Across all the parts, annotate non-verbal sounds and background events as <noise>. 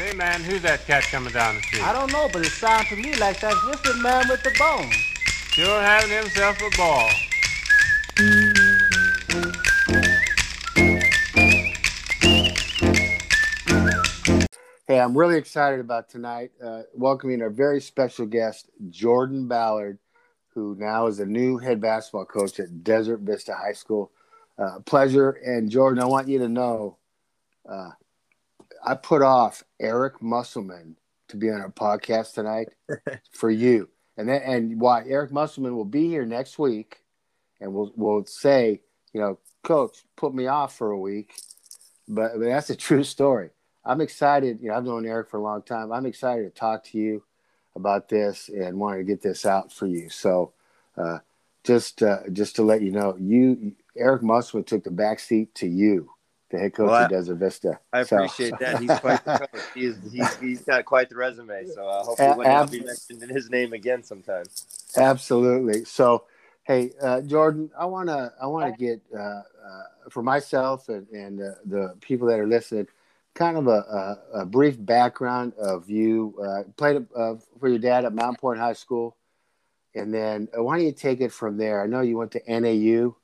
Say, man, who's that cat coming down the street? I don't know, but it sounds to me like that's just the man with the bone. Sure having himself a ball. Hey, I'm really excited about tonight uh, welcoming our very special guest, Jordan Ballard, who now is the new head basketball coach at Desert Vista High School. Uh, pleasure. And Jordan, I want you to know uh, I put off Eric Musselman to be on our podcast tonight <laughs> for you. And then, and why Eric Musselman will be here next week and we'll, we'll say, you know, coach, put me off for a week. But, but that's a true story. I'm excited. You know, I've known Eric for a long time. I'm excited to talk to you about this and wanted to get this out for you. So, uh, just uh, just to let you know, you Eric Musselman took the back seat to you, the head coach Well, of Desert Vista. I So- appreciate that. He's quite the coach. <laughs> He's, he's, he's got quite the resume. So uh, hopefully one day I'll be mentioned in his name again sometime. Absolutely. So, hey, uh, Jordan, I want to I want to get uh, uh, for myself and and uh, the people that are listening, kind of a, a, a brief background of you. Uh, played uh, for your dad at Mount Point High School, and then uh, why don't you take it from there? I know you went to NAU.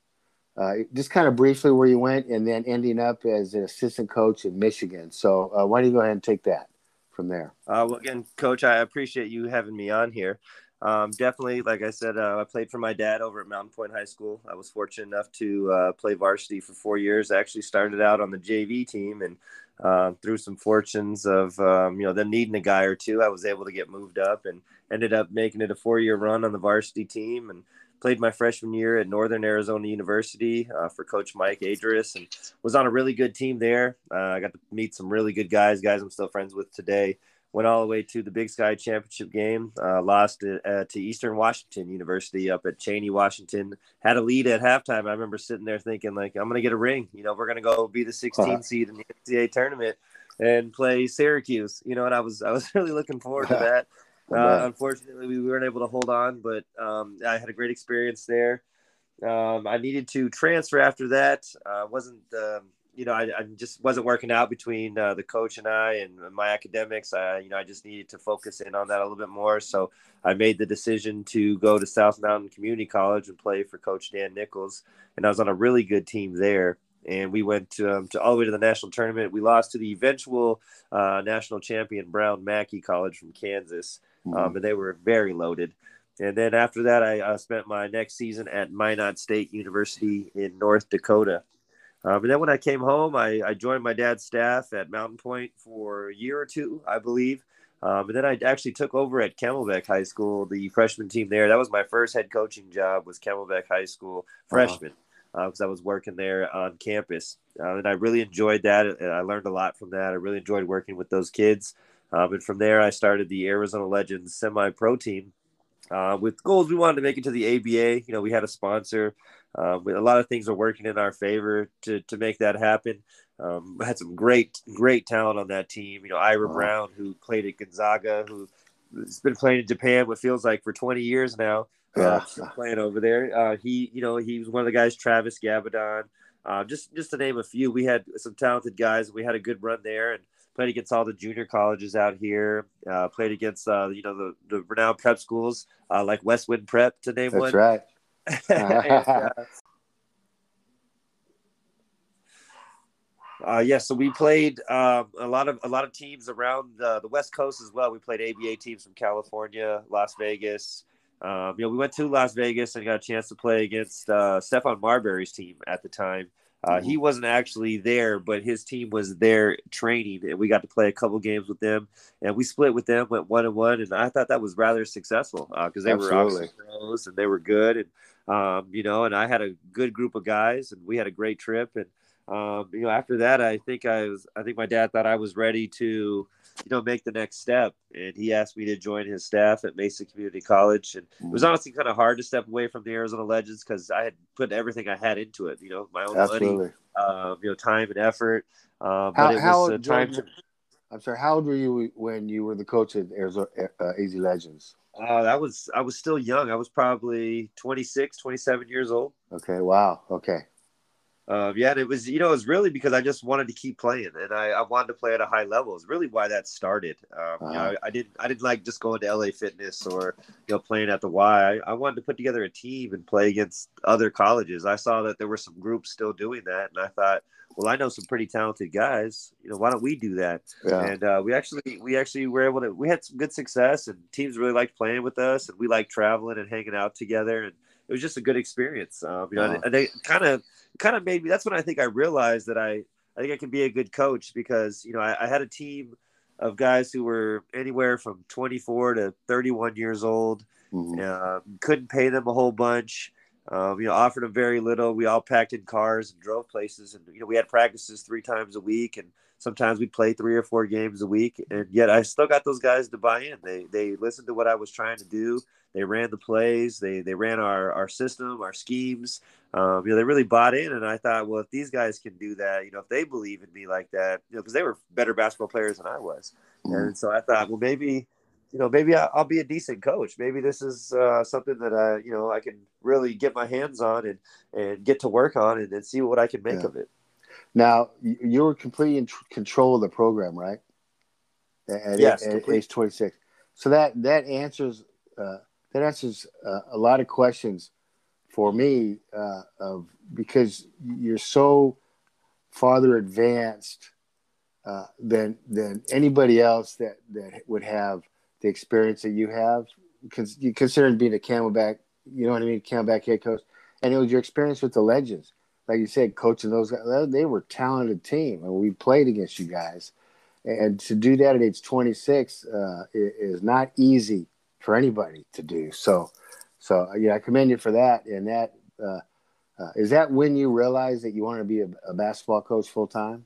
Uh, just kind of briefly where you went, and then ending up as an assistant coach in Michigan. So, uh, why don't you go ahead and take that from there? Uh, well, again, Coach, I appreciate you having me on here. Um, definitely, like I said, uh, I played for my dad over at Mountain Point High School. I was fortunate enough to uh, play varsity for four years. I actually started out on the JV team, and uh, through some fortunes of um, you know them needing a guy or two, I was able to get moved up and ended up making it a four-year run on the varsity team and played my freshman year at Northern Arizona University uh, for Coach Mike Adras and was on a really good team there. Uh, I got to meet some really good guys, guys I'm still friends with today. Went all the way to the Big Sky Championship game. Uh, lost it, uh, to Eastern Washington University up at Cheney, Washington. Had a lead at halftime. I remember sitting there thinking, like, I'm gonna get a ring. You know, we're gonna go be the <laughs> 16 Uh-huh. seed in the NCAA tournament and play Syracuse. You know, and I was I was <laughs> really looking forward to <laughs> that. Uh, unfortunately, we weren't able to hold on, but um, I had a great experience there. Um, I needed to transfer after that. Uh, wasn't um, you know I, I just wasn't working out between uh, the coach and I and my academics. I you know I just needed to focus in on that a little bit more. So I made the decision to go to South Mountain Community College and play for Coach Dan Nichols, and I was on a really good team there. And we went to, um, to all the way to the national tournament. We lost to the eventual uh, national champion Brown Mackie College from Kansas um, and they were very loaded. And then after that, I uh, spent my next season at Minot State University in North Dakota. Um, and then when I came home, I, I joined my dad's staff at Mountain Point for a year or two, I believe. Um, and then I actually took over at Camelback High School, the freshman team there. That was my first head coaching job was Camelback High School freshman because I was working there on campus. Uh, and I really enjoyed that. And I learned a lot from that. I really enjoyed working with those kids. Um, and from there, I started the Arizona Legends semi pro team uh, with goals. We wanted to make it to the ABA. You know, we had a sponsor. Um, a lot of things are working in our favor to, to make that happen. Um, had some great, great talent on that team. You know, Ira Wow. Brown, who played at Gonzaga, who has been playing in Japan, what feels like for 20 years now. Uh, playing over there. Uh, he, you know, he was one of the guys. Travis Gabadon, uh, just just to name a few. We had some talented guys. We had a good run there, and played against all the junior colleges out here. Uh, played against uh, you know the, the renowned prep schools uh, like Westwood Prep to name one. That's one. right. And, <laughs> uh, <laughs> uh, yeah, so we played um, a lot of a lot of teams around uh, the West Coast as well. We played ABA teams from California, Las Vegas. Um, you know, we went to Las Vegas and got a chance to play against uh, Stephon Marbury's team at the time. Uh, he wasn't actually there, but his team was there training, and we got to play a couple games with them. And we split with them, went one and one, and I thought that was rather successful because they were Absolutely. obviously pros and they were good, and um, you know, and I had a good group of guys, and we had a great trip. And um, you know, after that, I think I was, I think my dad thought I was ready to, you know, make the next step, and he asked me to join his staff at Mesa Community College. And it was honestly kind of hard to step away from the Arizona Legends because I had put everything I had into it, you know, my own money, Absolutely. um, you know, time and effort. Um, How, but it how old, time. Jordan, I'm sorry. How old were you when you were the coach at Arizona uh, AZ Legends? Uh, that was I was still young. I was probably 26, 27 years old. Okay. Wow. Okay. Um, yeah, and it was you know it was really because I just wanted to keep playing and I, I wanted to play at a high level. It's really why that started. Um, you know, I, uh-huh. I, didn't I didn't like just going to LA Fitness or you know playing at the Y. I, I wanted to put together a team and play against other colleges. I saw that there were some groups still doing that, and I thought, well, I know some pretty talented guys. You know, why don't we do that? Yeah. And uh, we actually we actually were able to. We had some good success, and teams really liked playing with us, and we liked traveling and hanging out together, and it was just a good experience. Um, you know, uh-huh. and they kind of kind of made me. That's when I think I realized that I I think I can be a good coach because you know I, I had a team of guys who were anywhere from 24 to 31 years old. Mm-hmm. Uh, couldn't pay them a whole bunch. Um, you know, offered them very little. We all packed in cars and drove places, and you know, we had practices three times a week, and sometimes we'd play three or four games a week. And yet, I still got those guys to buy in. They they listened to what I was trying to do. They ran the plays. They they ran our our system, our schemes. Um, you know, they really bought in, and I thought, well, if these guys can do that, you know, if they believe in me like that, you know, because they were better basketball players than I was, mm-hmm. and so I thought, well, maybe, you know, maybe I'll be a decent coach. Maybe this is uh, something that I, you know, I can really get my hands on and and get to work on and, and see what I can make yeah. of it. Now, you were completely in control of the program, right? At, yes, at, age twenty six. So that that answers. Uh, that answers uh, a lot of questions for me uh, of because you're so farther advanced uh, than than anybody else that that would have the experience that you have. Because you consider being a Camelback, you know what I mean, Camelback head coach, and it was your experience with the legends, like you said, coaching those guys. They were a talented team, and we played against you guys. And to do that at age 26 uh, is not easy for anybody to do. So, so yeah, I commend you for that. And that uh, uh, is that when you realize that you want to be a, a basketball coach full time?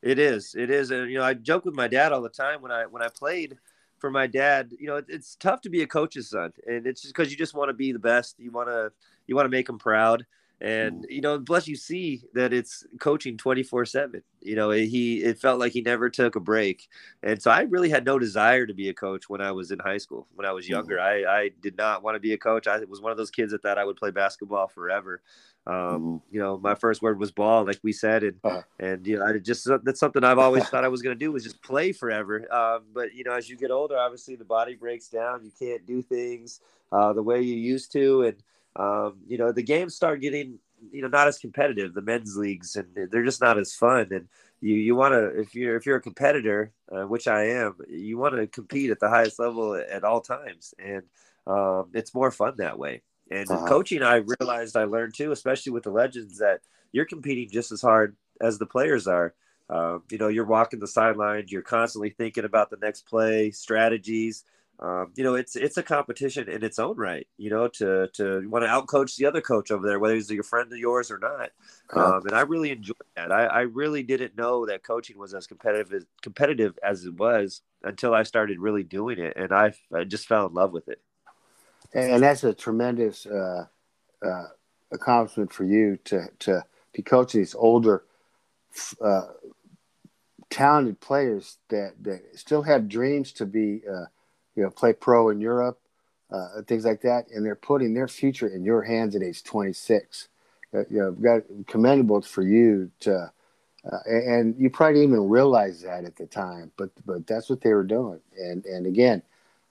It is. It is. And you know, I joke with my dad all the time when I when I played for my dad. You know, it, it's tough to be a coach's son, and it's just because you just want to be the best. You want to you want to make him proud and you know plus you see that it's coaching 24 7 you know he it felt like he never took a break. And so i really had no desire to be a coach when i was in high school when i was younger. Mm-hmm. i i did not want to be a coach. I was one of those kids that thought i would play basketball forever. Um, mm-hmm. you know my first word was ball like we said and uh-huh. and you know i just that's something i've always thought i was going to do was just play forever. Um, but you know as you get older obviously the body breaks down. You can't do things uh, the way you used to and um, you know, the games start getting, you know, not as competitive, the men's leagues, and they're just not as fun. And you, you want to, if you're, if you're a competitor, uh, which I am, you want to compete at the highest level at all times. And um, it's more fun that way. And uh-huh. coaching, I realized I learned too, especially with the legends, that you're competing just as hard as the players are. Uh, you know, you're walking the sidelines, you're constantly thinking about the next play, strategies um, you know, it's it's a competition in its own right. You know, to to want to outcoach the other coach over there, whether he's your friend of yours or not. Um, and I really enjoyed that. I, I really didn't know that coaching was as competitive as competitive as it was until I started really doing it, and I, I just fell in love with it. And that's a tremendous uh, uh, accomplishment for you to to to coach these older. Uh, talented players that, that still have dreams to be uh, you know, play pro in Europe, uh, things like that, and they're putting their future in your hands at age 26. Uh, you know, got commendable for you to, uh, and you probably didn't even realize that at the time, but but that's what they were doing. And and again,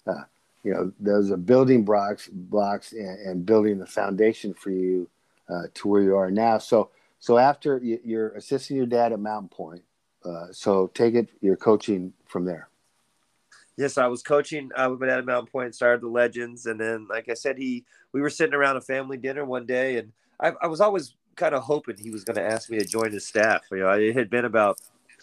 uh, you know, those are building blocks, blocks, and, and building the foundation for you uh, to where you are now. So so after you, are assisting your dad at Mountain Point, uh, so take it, you're coaching from there yes, I was coaching uh, with my dad at Mountain Point, started the Legends, and then, like I said, he we were sitting around a family dinner one day, and I, I was always kind of hoping he was going to ask me to join his staff. You know, it had been about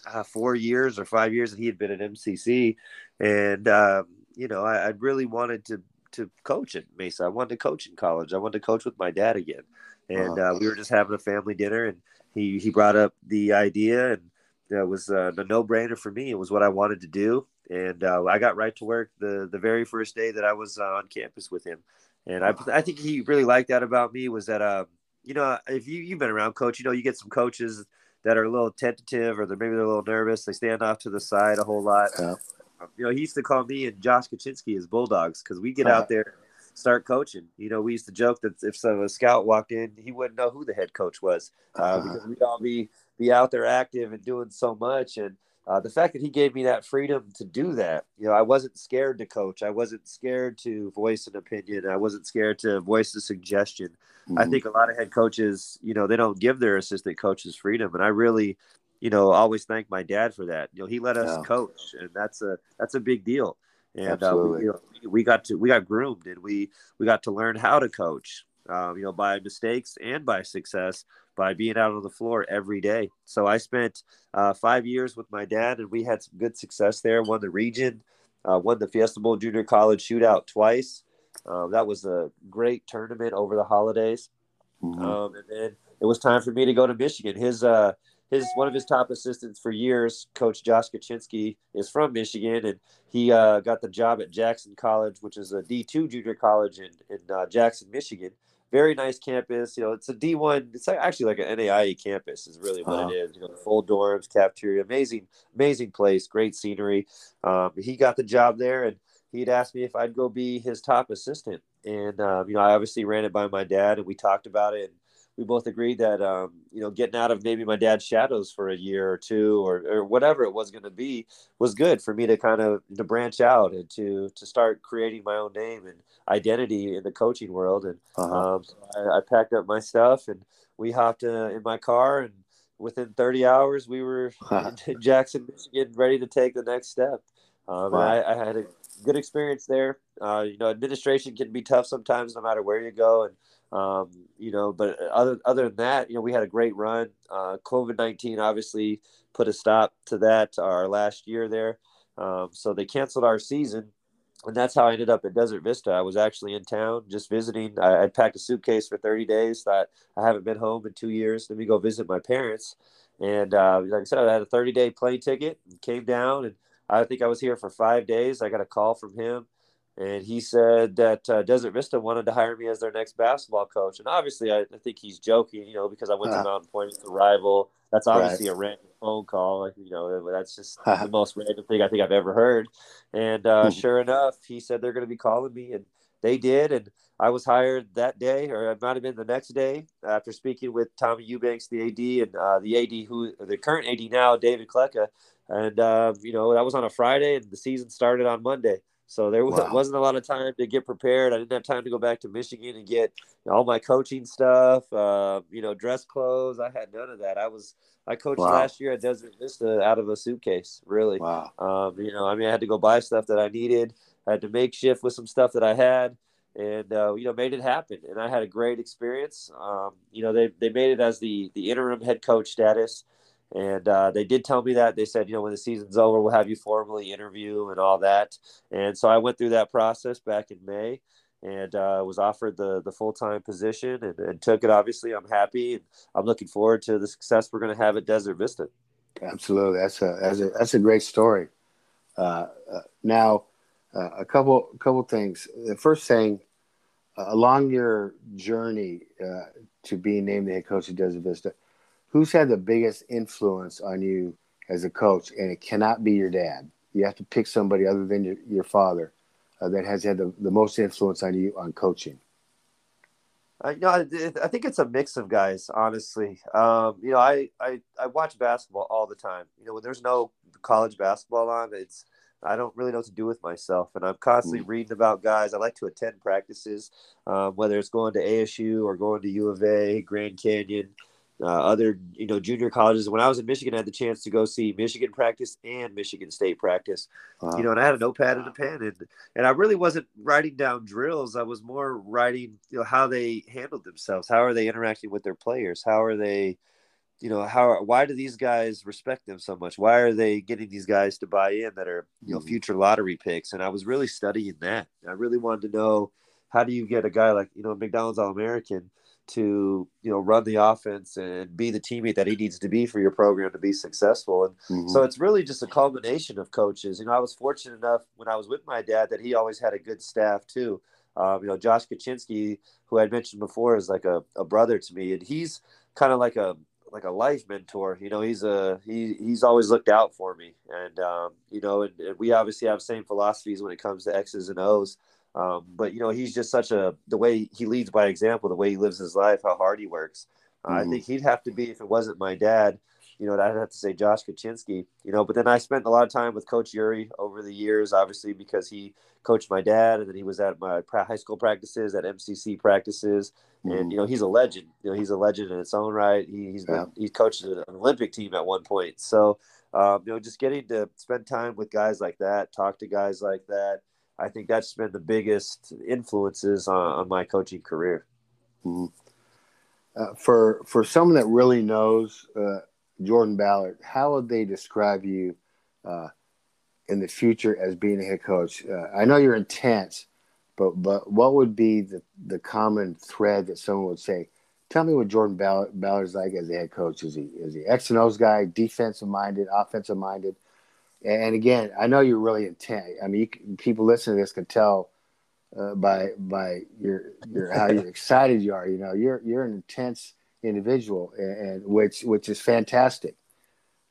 uh, four years or five years that he had been at MCC, and um, you know, I, I really wanted to to coach at Mesa. I wanted to coach in college. I wanted to coach with my dad again, and uh, we were just having a family dinner, and he he brought up the idea, and it was uh, a no brainer for me. It was what I wanted to do and uh, I got right to work the the very first day that I was uh, on campus with him. And I I think he really liked that about me was that uh you know if you you've been around coach you know you get some coaches that are a little tentative or they're maybe they're a little nervous they stand off to the side a whole lot. Yeah. You know he used to call me and Josh Kaczynski as bulldogs because we get uh-huh. out there start coaching. You know, we used to joke that if some a scout walked in, he wouldn't know who the head coach was uh, uh-huh. because we'd all be be out there active and doing so much. And uh, the fact that he gave me that freedom to do that, you know, I wasn't scared to coach. I wasn't scared to voice an opinion. I wasn't scared to voice a suggestion. Mm-hmm. I think a lot of head coaches, you know, they don't give their assistant coaches freedom, and I really, you know, always thank my dad for that. You know, he let us yeah. coach, and that's a that's a big deal. And uh, we, you know, we got to we got groomed, and we we got to learn how to coach. Um, you know, by mistakes and by success by being out on the floor every day. So I spent uh, five years with my dad, and we had some good success there. Won the region, uh, won the Fiesta Bowl Junior College Shootout twice. Um, that was a great tournament over the holidays. Mm-hmm. Um, and then it was time for me to go to Michigan. His uh, his one of his top assistants for years, Coach Josh Kaczynski, is from Michigan, and he uh, got the job at Jackson College, which is a D two junior college in in uh, Jackson, Michigan very nice campus. You know, it's a D one. It's actually like an NAIA campus is really what it is. You know, full dorms, cafeteria, amazing, amazing place, great scenery. Um, he got the job there, and he'd asked me if I'd go be his top assistant. And um, you know, I obviously ran it by my dad, and we talked about it. And we both agreed that um, you know getting out of maybe my dad's shadows for a year or two or, or whatever it was going to be was good for me to kind of to branch out and to to start creating my own name and identity in the coaching world. And uh-huh. um, so I, I, packed up my stuff and we hopped uh, in my car and within 30 hours we were in Jackson Michigan ready to take the next step. Um, wow. I, I, had a good experience there. Uh, you know administration can be tough sometimes no matter where you go. And um, you know, but other other than that, you know, we had a great run. Uh, COVID nineteen obviously put a stop to that our last year there, um, so they canceled our season, and that's how I ended up at Desert Vista. I was actually in town just visiting. I, packed a suitcase for thirty days. Thought I haven't been home in two years. Let me go visit my parents, and uh, like I said, I had a thirty day plane ticket. And came down, and I think I was here for five days. I got a call from him and he said that uh, Desert Vista wanted to hire me as their next basketball coach. And obviously, I, I think he's joking, you know, because I went to Mountain Point as a rival. That's obviously right. a random phone call. Like, you know, that's just the most random thing I think I've ever heard. And uh, mm-hmm. sure enough, he said they're going to be calling me, and they did. And I was hired that day, or it might have been the next day, after speaking with Tommy Eubanks, the AD, and uh, the AD who the current AD now, David Klecka. And uh, you know, that was on a Friday, and the season started on Monday. So there wow. wasn't a lot of time to get prepared. I didn't have time to go back to Michigan and get all my coaching stuff, uh, you know, dress clothes. I had none of that. I was I coached wow. last year at Desert Vista out of a suitcase. Really, wow. Um, you know, I mean, I had to go buy stuff that I needed. I had to make shift with some stuff that I had, and uh, you know, made it happen. And I had a great experience. Um, you know, they they made it as the the interim head coach status. And uh, they did tell me that. They said, you know, when the season's over, we'll have you formally interview and all that. And so I went through that process back in May and uh, was offered the the full time position and, and, took it. Obviously, I'm happy and I'm looking forward to the success we're going to have at Desert Vista. Absolutely, that's a that's a, that's a great story. Uh, uh now, uh, a couple couple things. The first thing, uh, along your journey to being named the head coach of Desert Vista, who's had the biggest influence on you as a coach? And it cannot be your dad. You have to pick somebody other than your, your father uh, that has had the, the most influence on you on coaching. Uh, you know, I, I, think it's a mix of guys, honestly. Um, you know, I, I, I watch basketball all the time. You know, when there's no college basketball on, it's I don't really know what to do with myself, and I'm constantly mm. reading about guys. I like to attend practices, um, whether it's going to ASU or going to U of A, Grand Canyon uh, other you know junior colleges. When I was in Michigan, I had the chance to go see Michigan practice and Michigan State practice. Wow. You know, and I had a notepad and a pen, and and I really wasn't writing down drills. I was more writing you know how they handled themselves. How are they interacting with their players? How are they you know how why do these guys respect them so much why are they getting these guys to buy in that are you know mm-hmm. future lottery picks and i was really studying that i really wanted to know how do you get a guy like you know mcdonald's all-american to you know run the offense and be the teammate that he needs to be for your program to be successful. And mm-hmm. so it's really just a culmination of coaches. You know i was fortunate enough when i was with my dad that he always had a good staff too. Um, you know josh kaczynski who i mentioned before is like a, a brother to me and he's kind of like a like a life mentor. You know he's a he he's always looked out for me. And um, you know and, and we obviously have same philosophies when it comes to x's and o's Um, but you know, he's just such a the way he leads by example, the way he lives his life, how hard he works. Uh, mm-hmm. I think he'd have to be if it wasn't my dad. You know, I'd have to say Josh Kaczynski. You know, but then I spent a lot of time with Coach Yuri over the years, obviously because he coached my dad, and then he was at my high school practices, at MCC practices, mm-hmm. and you know he's a legend. You know, he's a legend in its own right. He, has been yeah. he coached an Olympic team at one point. So um, you know, just getting to spend time with guys like that, talk to guys like that. I think that's been the biggest influences on, on my coaching career. Mm-hmm. Uh, for for someone that really knows uh, Jordan Ballard, how would they describe you uh, in the future as being a head coach? Uh, I know you're intense, but but what would be the the common thread that someone would say? Tell me what Jordan Ballard, Ballard's like as a head coach. Is he is he X and O's guy, defensive minded, offensive minded? And again, I know you're really intense. I mean, you, people listening to this can tell uh, by by your your how <laughs> excited you are. You know, you're you're an intense individual, and, and which which is fantastic.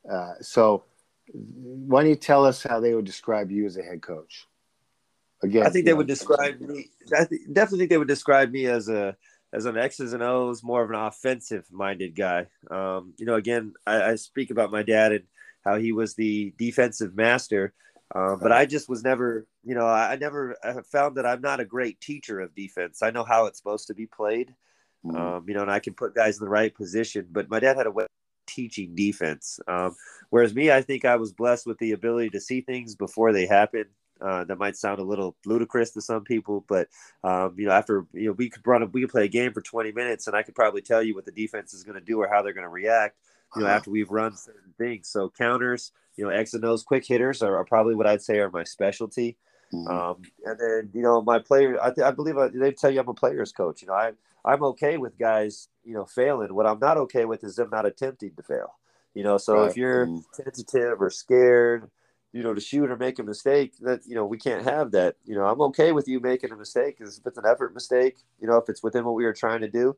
Uh, so, why don't you tell us how they would describe you as a head coach? Again, I think they know, would describe me. I th- definitely think they would describe me as a as an X's and O's, more of an offensive minded guy. Um, you know, again, I, I, speak about my dad and how he was the defensive master. Um, but I just was never, you know, I never I found that I'm not a great teacher of defense. I know how it's supposed to be played, mm-hmm. um, you know, and I can put guys in the right position. But my dad had a way of teaching defense. Um, whereas me, I think I was blessed with the ability to see things before they happen. Uh, that might sound a little ludicrous to some people, but um, you know, after you know, we could run a, we could play a game for 20 minutes, and I could probably tell you what the defense is going to do or how they're going to react you know, after we've run certain things. So counters, you know, X and O's quick hitters are, are probably what I'd say are my specialty. Mm-hmm. Um, and then, you know, my player, I, th- I believe I, they tell you I'm a player's coach. You know, I, I'm okay with guys, you know, failing. What I'm not okay with is them not attempting to fail. You know, so right. if you're mm-hmm. tentative or scared, you know, to shoot or make a mistake, that you know, we can't have that. You know, I'm okay with you making a mistake if it's an effort mistake. You know, if it's within what we were trying to do.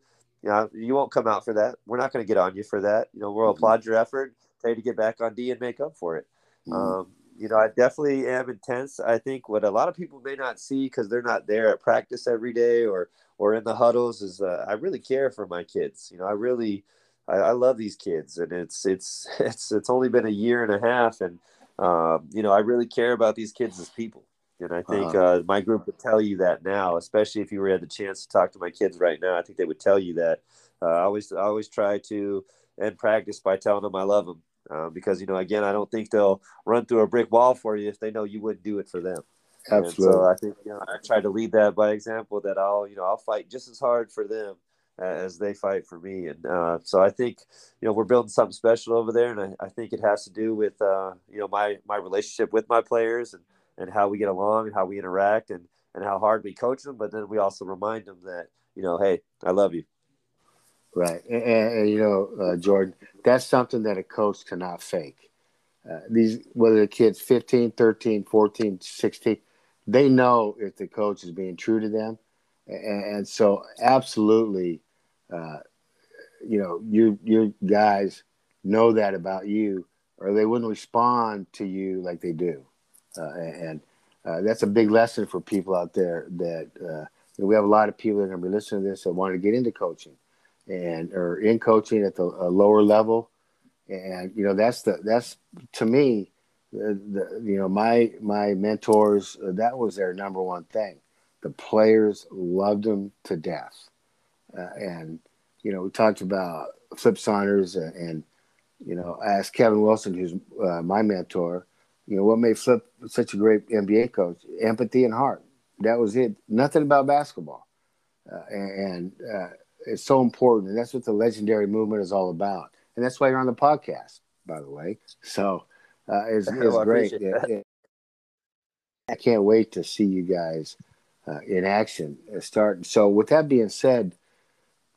You know, you won't come out for that. We're not going to get on you for that. You know, we'll mm-hmm. applaud your effort, tell you to get back on D and make up for it. Mm-hmm. Um, you know, I definitely am intense. I think what a lot of people may not see because they're not there at practice every day or or in the huddles is uh, I really care for my kids. You know, I really I, I, love these kids, and it's it's <laughs> it's it's only been a year and a half, and um, you know, I really care about these kids as people. And I think uh-huh. uh, my group would tell you that now, especially if you were had the chance to talk to my kids right now. I think they would tell you that. Uh, I always, I always try to end practice by telling them I love them, uh, because you know, again, I don't think they'll run through a brick wall for you if they know you wouldn't do it for them. Absolutely. And so I think you know, I try to lead that by example. That I'll, you know, I'll fight just as hard for them as they fight for me. And uh, so I think, you know, we're building something special over there. And I, I think it has to do with, uh, you know, my, my relationship with my players and, and how we get along and how we interact and, and how hard we coach them. But then we also remind them that, you know, hey, I love you. Right. And, and you know, uh, Jordan, that's something that a coach cannot fake. Uh, these, whether the kid's 15, 13, 14, 16, they know if the coach is being true to them. And, and so, absolutely, uh, you know, you, your guys know that about you, or they wouldn't respond to you like they do. Uh, and uh, that's a big lesson for people out there that uh, you know, we have a lot of people that are going to be listening to this that want to get into coaching and or in coaching at the lower level. And, you know, that's the, that's to me, the, the you know, my, my mentors, that was their number one thing. The players loved them to death. Uh, and, you know, we talked about Flip Saunders and, and you know, I asked Kevin Wilson, who's uh, my mentor, you know, what made Flip such a great NBA coach? Empathy and heart. That was it. Nothing about basketball. Uh, and uh, it's so important. And that's what the legendary movement is all about. And that's why you're on the podcast, by the way. So uh, it's, <laughs> it's oh, great. I can't wait to see you guys uh, in action uh, start. So, with that being said,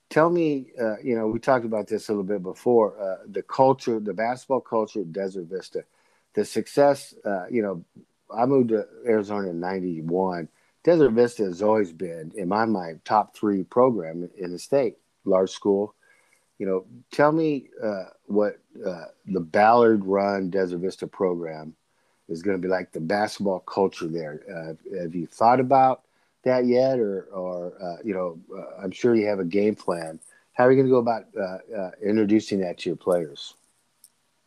tell me, uh, you know, we talked about this a little bit before uh, the culture, the basketball culture at Desert Vista the success, uh, you know, I moved to Arizona in 91. Desert Vista has always been, in my mind, top three program in the state, large school. You know, tell me uh, what uh, the Ballard run Desert Vista program is going to be like the basketball culture there. Uh, have you thought about that yet, or or uh, you know, uh, I'm sure you have a game plan. How are you going to go about uh, introducing that to your players?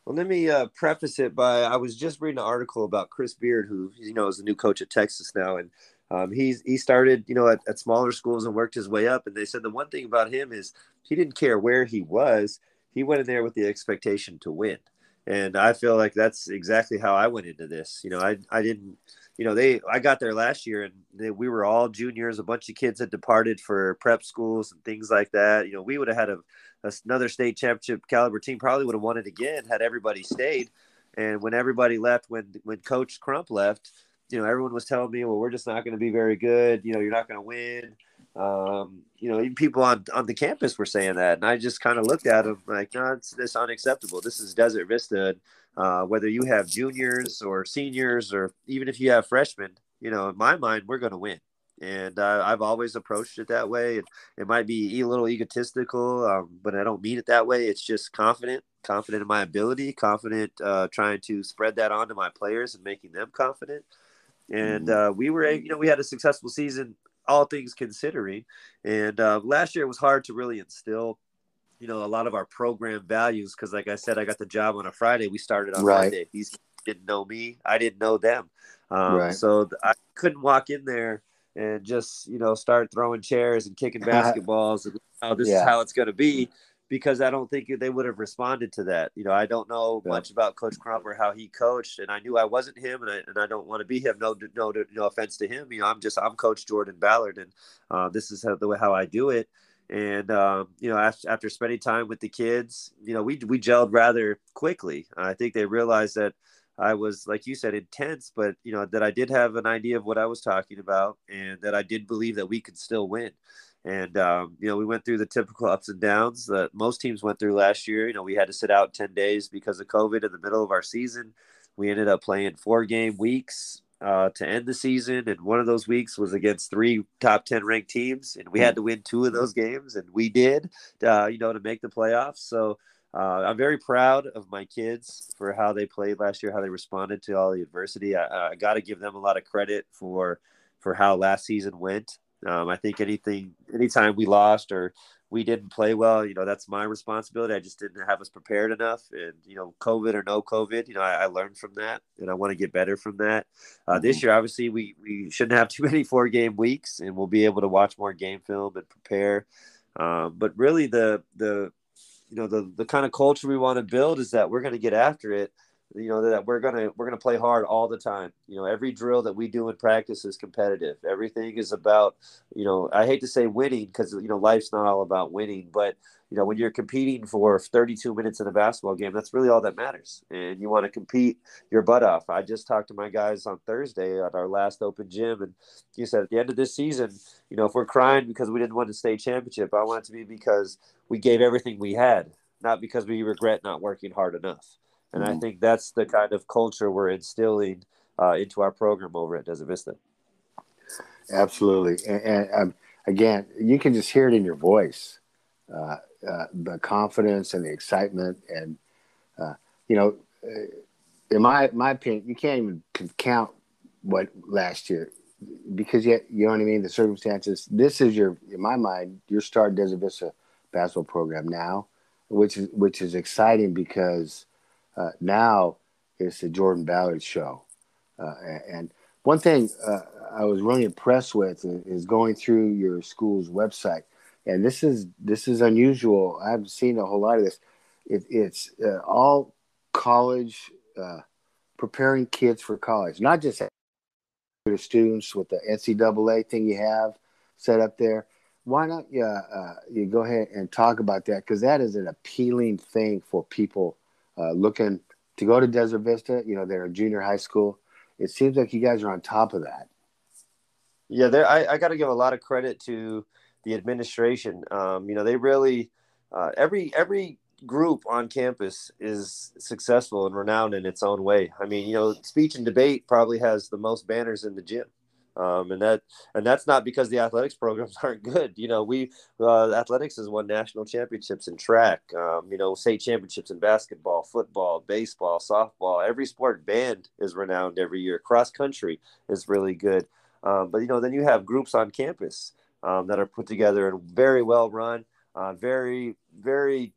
Well, let me uh, preface it by I was just reading an article about Chris Beard, who you know is the new coach at Texas now, and um, he's he started you know at, at smaller schools and worked his way up. And they said the one thing about him is he didn't care where he was; he went in there with the expectation to win. And I feel like that's exactly how I went into this. You know, I I didn't you know, they I got there last year and they, we were all juniors. A bunch of kids had departed for prep schools and things like that. You know, we would have had a, another state championship caliber team. Probably would have won it again had everybody stayed. And when everybody left, when when Coach Crump left, you know, everyone was telling me, "Well, we're just not going to be very good. You know, you're not going to win." Um, you know, even people on on the campus were saying that, and I just kind of looked at them like, "No, it's this unacceptable. This is Desert Vista." uh, whether you have juniors or seniors or even if you have freshmen, you know, in my mind, we're going to win. And uh, I've always approached it that way. And it might be a little egotistical, um, but I don't mean it that way. It's just confident, confident in my ability, confident uh, trying to spread that on to my players and making them confident. And mm-hmm. uh, we were, you know, we had a successful season, all things considering. And uh, last year it was hard to really instill you know a lot of our program values because like i said i got the job on a friday we started on right. monday these didn't know me i didn't know them um, right. so i couldn't walk in there and just you know start throwing chairs and kicking <laughs> basketballs and oh this yeah. is how it's going to be because i don't think they would have responded to that. You know i don't know yeah. much about coach crump or how he coached and i knew i wasn't him and i, and I don't want to be him. No no no offense to him. You know i'm just i'm coach jordan ballard and uh, this is how, the way how i do it. And um, you know after, after spending time with the kids you know we, we gelled rather quickly. I think they realized that i was like you said intense but you know that i did have an idea of what i was talking about and that i did believe that we could still win. And um, you know we went through the typical ups and downs that most teams went through last year. You know we had to sit out 10 days because of covid in the middle of our season. We ended up playing four game weeks uh, to end the season, and one of those weeks was against three top ten ranked teams, and we had to win two of those games, and we did, uh, you know, to make the playoffs. So uh, I'm very proud of my kids for how they played last year, how they responded to all the adversity. I, I got to give them a lot of credit for for how last season went. Um, I think anything, anytime we lost or we didn't play well, you know, that's my responsibility. I just didn't have us prepared enough. And, you know, COVID or no COVID, you know, I, I learned from that and I want to get better from that. Uh, mm-hmm. This year, obviously, we, we shouldn't have <laughs> too many four game weeks and we'll be able to watch more game film and prepare. Um, but really, the, the, you know, the, the kind of culture we want to build is that we're going to get after it you know that we're gonna we're gonna play hard all the time. You know every drill that we do in practice is competitive. Everything is about you know i hate to say winning because you know life's not all about winning but you know when you're competing for 32 minutes in a basketball game that's really all that matters and you want to compete your butt off. I just talked to my guys on thursday at our last open gym and he said at the end of this season you know if we're crying because we didn't win the state championship i want it to be because we gave everything we had not because we regret not working hard enough and mm-hmm. I think that's the kind of culture we're instilling uh, into our program over at Desert Vista. Absolutely. And, and um, again, you can just hear it in your voice uh, uh, the confidence and the excitement. And, uh, you know, uh, in my, my opinion, you can't even count what last year because yet you know what I mean. The circumstances. This is your, in my mind, your start Desert Vista basketball program now, which is which is exciting because uh, now it's the Jordan Ballard show. Uh, and one thing uh, I was really impressed with is going through your school's website. And this is this is unusual. I haven't seen a whole lot of this. It, it's uh, all college, uh, preparing kids for college, not just students with the NCAA thing you have set up there. Why not you, uh, you go ahead and talk about that? Because that is an appealing thing for people uh, looking to go to Desert Vista. You know, they're a junior high school. It seems like you guys are on top of that. Yeah, there. I, I got to give a lot of credit to the administration. Um, you know, they really uh, every every group on campus is successful and renowned in its own way. I mean, you know, speech and debate probably has the most banners in the gym. Um, and that and that's not because the athletics programs <laughs> aren't good. You know, we uh, athletics has won national championships in track. Um, you know, state championships in basketball, football, baseball, softball. Every sport band is renowned every year. Cross country is really good. Um, but you know, then you have groups on campus um, that are put together and very well run, uh, very very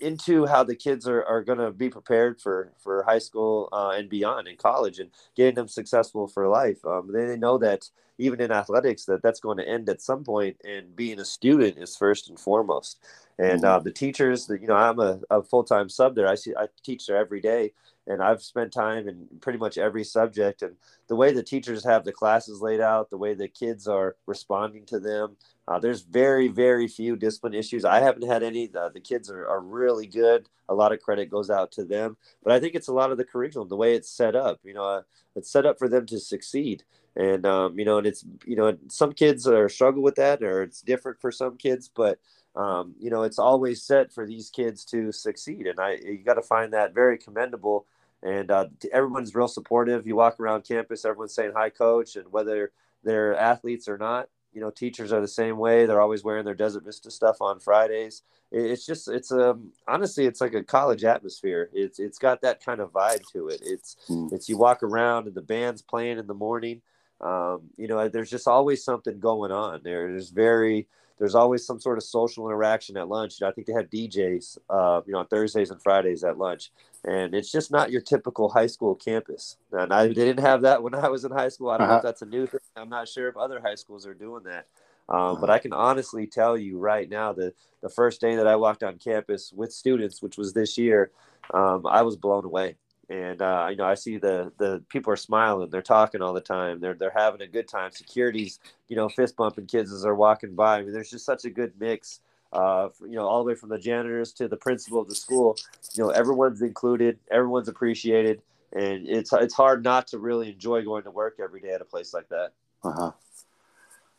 into how the kids are, are going to be prepared for for high school uh, and beyond in college and getting them successful for life. Um, they, they know that even in athletics that that's going to end at some point and being a student is first and foremost. And uh, the teachers that you know i'm a, a, full-time sub there. I see i teach there every day and i've spent time in pretty much every subject. And the way the teachers have the classes laid out the way the kids are responding to them uh, there's very very few discipline issues. I haven't had any. The, the kids are, are really good. A lot of credit goes out to them. But i think it's a lot of the curriculum the way it's set up you know uh, it's set up for them to succeed. And um, you know and it's you know some kids are struggle with that or it's different for some kids. But um, you know, it's always set for these kids to succeed, and I you got to find that very commendable. And uh, everyone's real supportive. You walk around campus, everyone's saying hi, coach, and whether they're athletes or not, you know, teachers are the same way. They're always wearing their Desert Vista stuff on Fridays. It's just, it's um, honestly, it's like a college atmosphere. It's it's got that kind of vibe to it. It's mm. it's you walk around and the band's playing in the morning. Um, you know, there's just always something going on. There's very there's always some sort of social interaction at lunch. You know, I think they have DJs, uh, you know, on Thursdays and Fridays at lunch, and it's just not your typical high school campus. And I didn't have that when I was in high school. I don't uh-huh. know if uh-huh. that's a new thing. I'm not sure if other high schools are doing that. Um, uh-huh. But I can honestly tell you right now that the first day that I walked on campus with students, which was this year, um, I was blown away and uh, you know I see the the people are smiling, they're talking all the time, they're they're having a good time. Security's you know fist bumping kids as they're walking by. I mean, there's just such a good mix. Uh, you know, all the way from the janitors to the principal of the school. You know, everyone's included, everyone's appreciated, and it's it's hard not to really enjoy going to work every day at a place like that. Uh huh.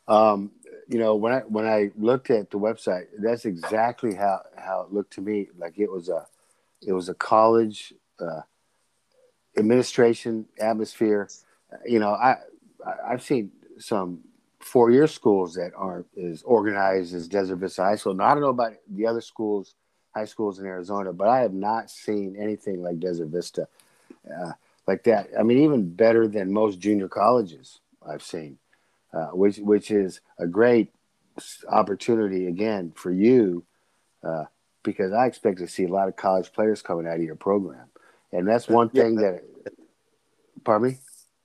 Um, you know, when I when I looked at the website, that's exactly how how it looked to me. Like it was a it was a college. Uh, administration atmosphere. You know, I I've seen some four year schools that aren't as organized as Desert Vista High School. Now I don't know about the other schools, high schools in Arizona, but I have not seen anything like Desert Vista, uh, like that. I mean, even better than most junior colleges I've seen, uh, which which is a great opportunity again for you, uh, because I expect to see a lot of college players coming out of your program and that's one thing that. Pardon me.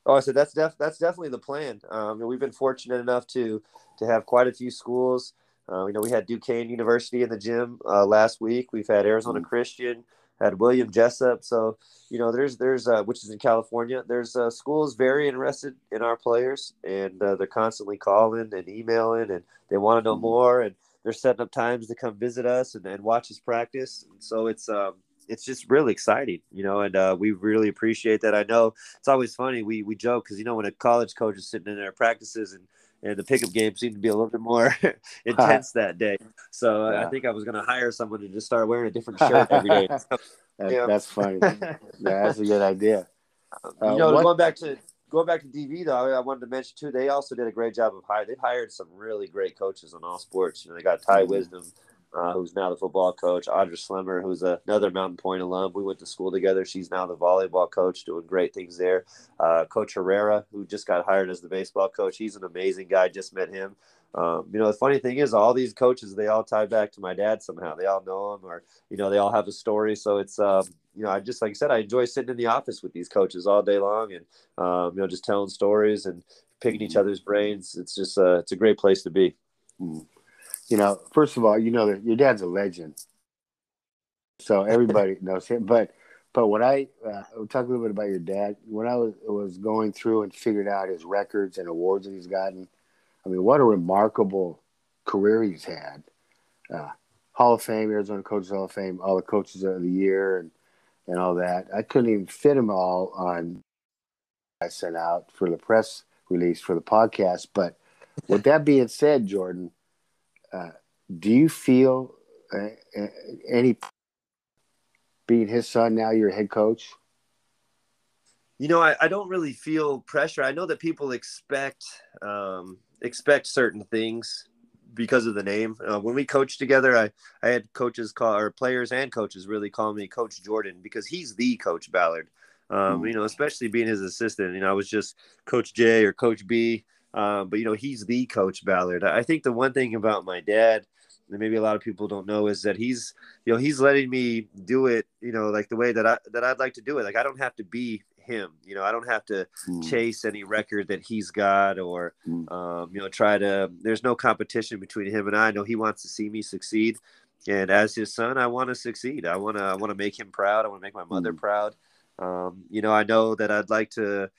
Oh, I said that's def- that's definitely the plan. Um, we've been fortunate enough to to have quite a few schools. Uh, you know, we had Duquesne University in the gym uh, last week. We've had Arizona mm-hmm. Christian, had William Jessup. So you know, there's there's uh, which is in California. There's uh, schools very interested in our players, and uh, they're constantly calling and emailing, and they want to know mm-hmm. more. And they're setting up times to come visit us and, and watch us practice. And so it's um, it's just really exciting, you know, and uh, we really appreciate that. I know it's always funny. We we joke because you know when a college coach is sitting in their practices and and the pickup game seemed to be a little bit more <laughs> <laughs> intense that day. So yeah. I think I was going to hire someone to just start wearing a different <laughs> shirt every day. that, yeah. That's funny. yeah, that's a good idea. Uh, you know, what? going back to going back to DV though, I wanted to mention too. They also did a great job of hiring. They've hired some really great coaches on all sports. You know, they got Ty mm-hmm. Wisdom uh, who's now the football coach. Audra Slimmer, who's another Mountain Point alum. We went to school together. She's now the volleyball coach, doing great things there. Uh, coach Herrera, who just got hired as the baseball coach. He's an amazing guy. Just met him. Um, you know, the funny thing is, all these coaches, they all tie back to my dad somehow. They all know him, or you know, they all have a story. So it's, um, you know, I just like I said, I enjoy sitting in the office with these coaches all day long, and um, you know, just telling stories and picking each other's brains. It's just, uh, it's a great place to be. Mm you know, first of all, you know that your dad's a legend, so <laughs> everybody knows him. But but when I uh, talk a little bit about your dad, when I was was going through and figured out his records and awards that he's gotten, I mean, what a remarkable career he's had. Uh, Hall of Fame, Arizona Coaches Hall of Fame, all the coaches of the year, and and all that. I couldn't even fit them all on. I sent out for the press release for the podcast, but with that being said, Jordan uh, do you feel uh, uh, any being his son now you're head coach? You know I, I don't really feel pressure. I know that people expect um, expect certain things because of the name. Uh, when we coached together i i had coaches call or players and coaches really call me coach jordan because he's the coach ballard. Um, mm. you know especially being his assistant. You know i was just coach j or coach b Um, but you know, he's the coach Ballard. I think the one thing about my dad that maybe a lot of people don't know is that he's you know he's letting me do it you know like the way that I that I'd like to do it. Like I don't have to be him. You know, I don't have to Mm. chase any record that he's got or Mm. um, you know try to. There's no competition between him and I. I know he wants to see me succeed, and as his son, I want to succeed. I want to I want to make him proud. I want to make my mother Mm. proud. Um, you know, I know that I'd like to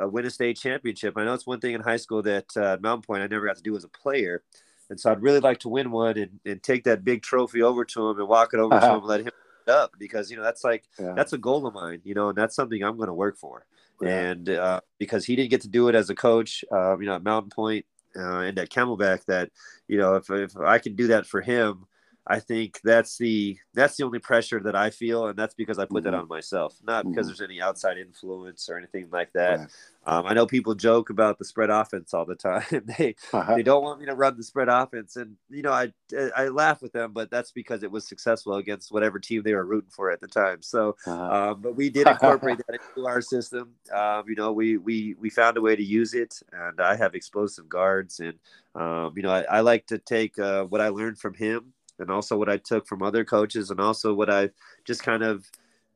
uh, win a state championship. I know it's one thing in high school that uh, Mountain Point I never got to do as a player. And so I'd really like to win one and, and take that big trophy over to him and walk it over to him and let him up because, you know, that's like, Yeah. that's a goal of mine, you know, and that's something I'm going to work for. Yeah. And uh, because he didn't get to do it as a coach, uh, you know, at Mountain Point, uh, and at Camelback, that you know, if if I can do that for him, I think that's the that's the only pressure that I feel, and that's because I put that Mhm. on myself, not because Mhm. there's any outside influence or anything like that. Right. Um, I know people joke about the spread offense all the time. <laughs> they Uh-huh. they don't want me to run the spread offense, and you know I I laugh with them, but that's because it was successful against whatever team they were rooting for at the time. So Uh-huh. um, but we did incorporate <laughs> that into our system. Um, you know, we we we found a way to use it, and I have explosive guards, and um, you know, I, I like to take uh, what I learned from him, and also what I took from other coaches, and also what I just kind of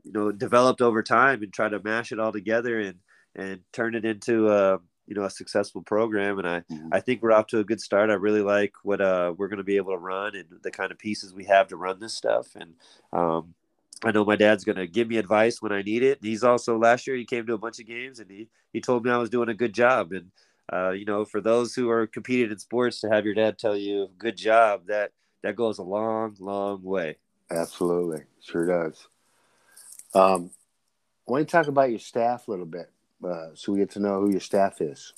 you know developed over time, and try to mash it all together and and turn it into a you know a successful program. And I Mhm. I think we're off to a good start. I really like what uh, we're going to be able to run and the kind of pieces we have to run this stuff, and um, I know my dad's going to give me advice when I need it. He's also last year he came to a bunch of games and he he told me I was doing a good job. And uh, you know, for those who are competing in sports, to have your dad tell you good job that that goes a long, long way. Absolutely, sure does. Um, I want to talk about your staff a little bit, uh, so we get to know who your staff is.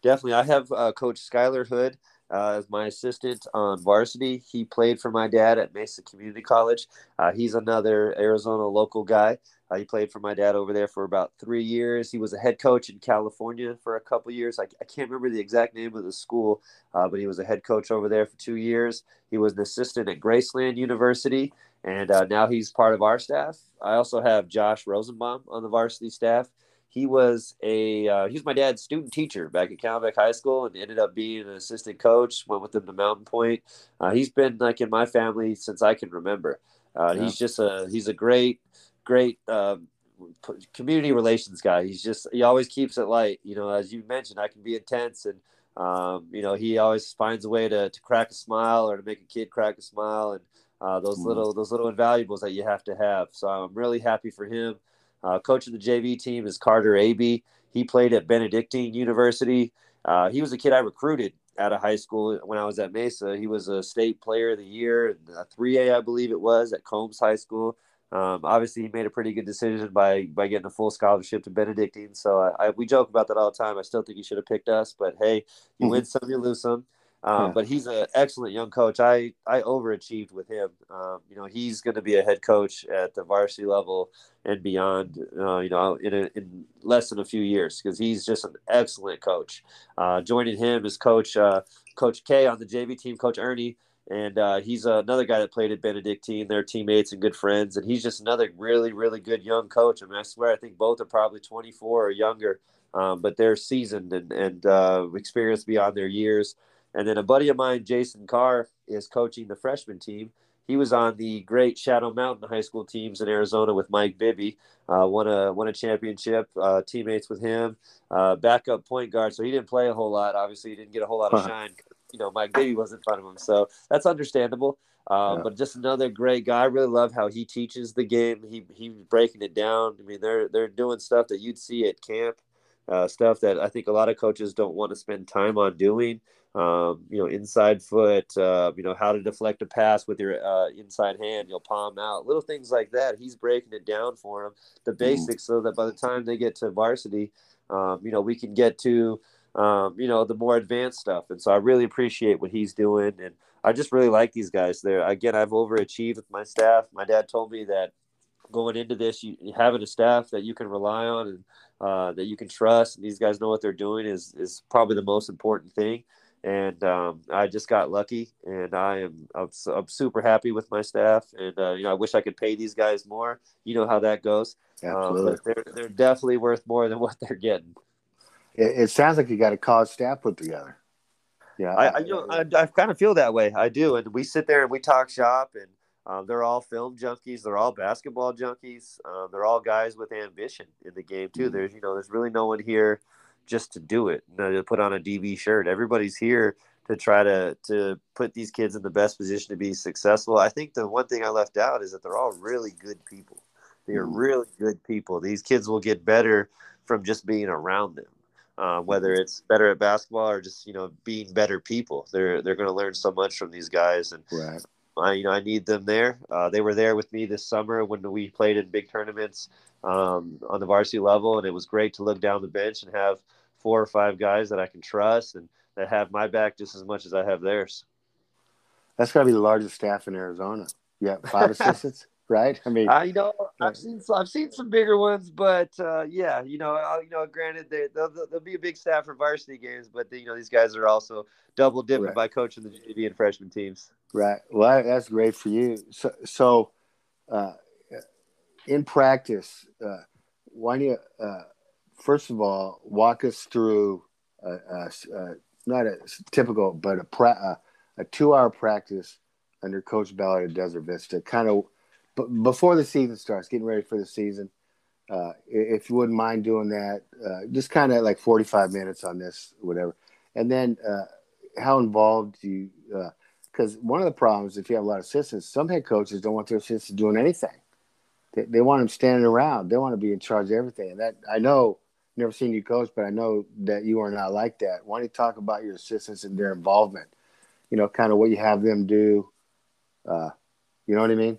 Definitely, I have uh, Coach Skylar Hood uh, as my assistant on varsity. He played for my dad at Mesa Community College. Uh, he's another Arizona local guy. Uh, he played for my dad over there for about three years. He was a head coach in California for a couple years. I, I can't remember the exact name of the school, uh, but he was a head coach over there for two years. He was an assistant at Graceland University, and uh, now he's part of our staff. I also have Josh Rosenbaum on the varsity staff. He was a uh, he was my dad's student teacher back at Camelback High School, and ended up being an assistant coach. Went with him to Mountain Point. Uh, he's been like in my family since I can remember. Uh, Yeah. He's just a he's a great great um, community relations guy. He's just he always keeps it light. You know, as you mentioned, I can be intense, and um, you know he always finds a way to, to crack a smile or to make a kid crack a smile, and uh, those Mhm. little those little invaluables that you have to have. So I'm really happy for him. Uh, coach of the JV team is Carter Aby. He played at Benedictine University. Uh, he was a kid I recruited out of high school when I was at Mesa. He was a state player of the year, a 3A, I believe it was, at Combs High School. Um, obviously, he made a pretty good decision by by getting a full scholarship to Benedictine. So I, I, we joke about that all the time. I still think he should have picked us, but hey, you <laughs> win some, you lose some. Um, Yeah. But he's an excellent young coach. I I overachieved with him. Um, you know, he's going to be a head coach at the varsity level and beyond. Uh, you know, in a, in less than a few years because he's just an excellent coach. Uh, joining him is Coach uh, Coach K on the JV team, Coach Ernie and uh, he's another guy that played at Benedictine. They're teammates and good friends, and he's just another really, really good young coach. I mean, I swear, I think both are probably 24 or younger, um, but they're seasoned and, and uh, experienced beyond their years. And then a buddy of mine, Jason Carr, is coaching the freshman team. He was on the great Shadow Mountain high school teams in Arizona with Mike Bibby. Uh, won a won a championship. Uh, teammates with him. Uh, backup point guard, so he didn't play a whole lot. Obviously, he didn't get a whole lot of shine. You know, Mike Bibby was in front of him, so that's understandable. Uh, Yeah. But just another great guy. I really love how he teaches the game. He he's breaking it down. I mean, they're they're doing stuff that you'd see at camp, uh, stuff that I think a lot of coaches don't want to spend time on doing. Um, you know, inside foot. Uh, you know, how to deflect a pass with your uh, inside hand. You'll palm out. Little things like that. He's breaking it down for them, the basics, so that by the time they get to varsity, um, you know, we can get to um, you know the more advanced stuff. And so I really appreciate what he's doing, and I just really like these guys. There again, I've overachieved with my staff. My dad told me that going into this, you having a staff that you can rely on and uh, that you can trust, and these guys know what they're doing is is probably the most important thing. And um, I just got lucky, and I am I'm, I'm super happy with my staff. And uh, you know, I wish I could pay these guys more. You know how that goes. Um, Absolutely. but they're they're definitely worth more than <laughs> what they're getting. It, it sounds like you got a college staff put together. Yeah, I, I you know I, I kind of feel that way. I do, and we sit there and we talk shop, and um, they're all film junkies. They're all basketball junkies. Um, they're all guys with ambition in the game too. Mm-hmm. There's you know there's really no one here just to do it, you know, to put on a DV shirt. Everybody's here to try to to put these kids in the best position to be successful. I think the one thing I left out is that they're all really good people. They are mm-hmm. really good people. These kids will get better from just being around them. Uh, whether it's better at basketball or just you know being better people, they're they're going to learn so much from these guys, and right. I you know I need them there. Uh, they were there with me this summer when we played in big tournaments um, on the varsity level, and it was great to look down the bench and have four or five guys that I can trust and that have my back just as much as I have theirs. That's got to be the largest staff in Arizona. Yeah, five <laughs> assistants right? I mean, uh, you know, I've seen I've seen some bigger ones, but uh, yeah, you know, uh, you know, granted, they, they'll, they'll be a big staff for varsity games, but they, you know, these guys are also double dipping right. by coaching the JV and freshman teams. Right. Well, that's great for you. So, so uh, in practice, uh, why don't you uh, first of all walk us through a not a typical, but a pra- a two-hour practice under Coach Ballard at Desert Vista, kind of but before the season starts, getting ready for the season, uh, if you wouldn't mind doing that, uh, just kind of like 45 minutes on this, whatever. And then uh, how involved do you, because one of the problems, if you have a lot of assistants, some head coaches don't want their assistants doing anything. They, they want them standing around. They want to be in charge of everything. And that, I know, never seen you coach, but I know that you are not like that. Why don't you talk about your assistants and their involvement? You know, kind of what you have them do. Uh, you know what I mean?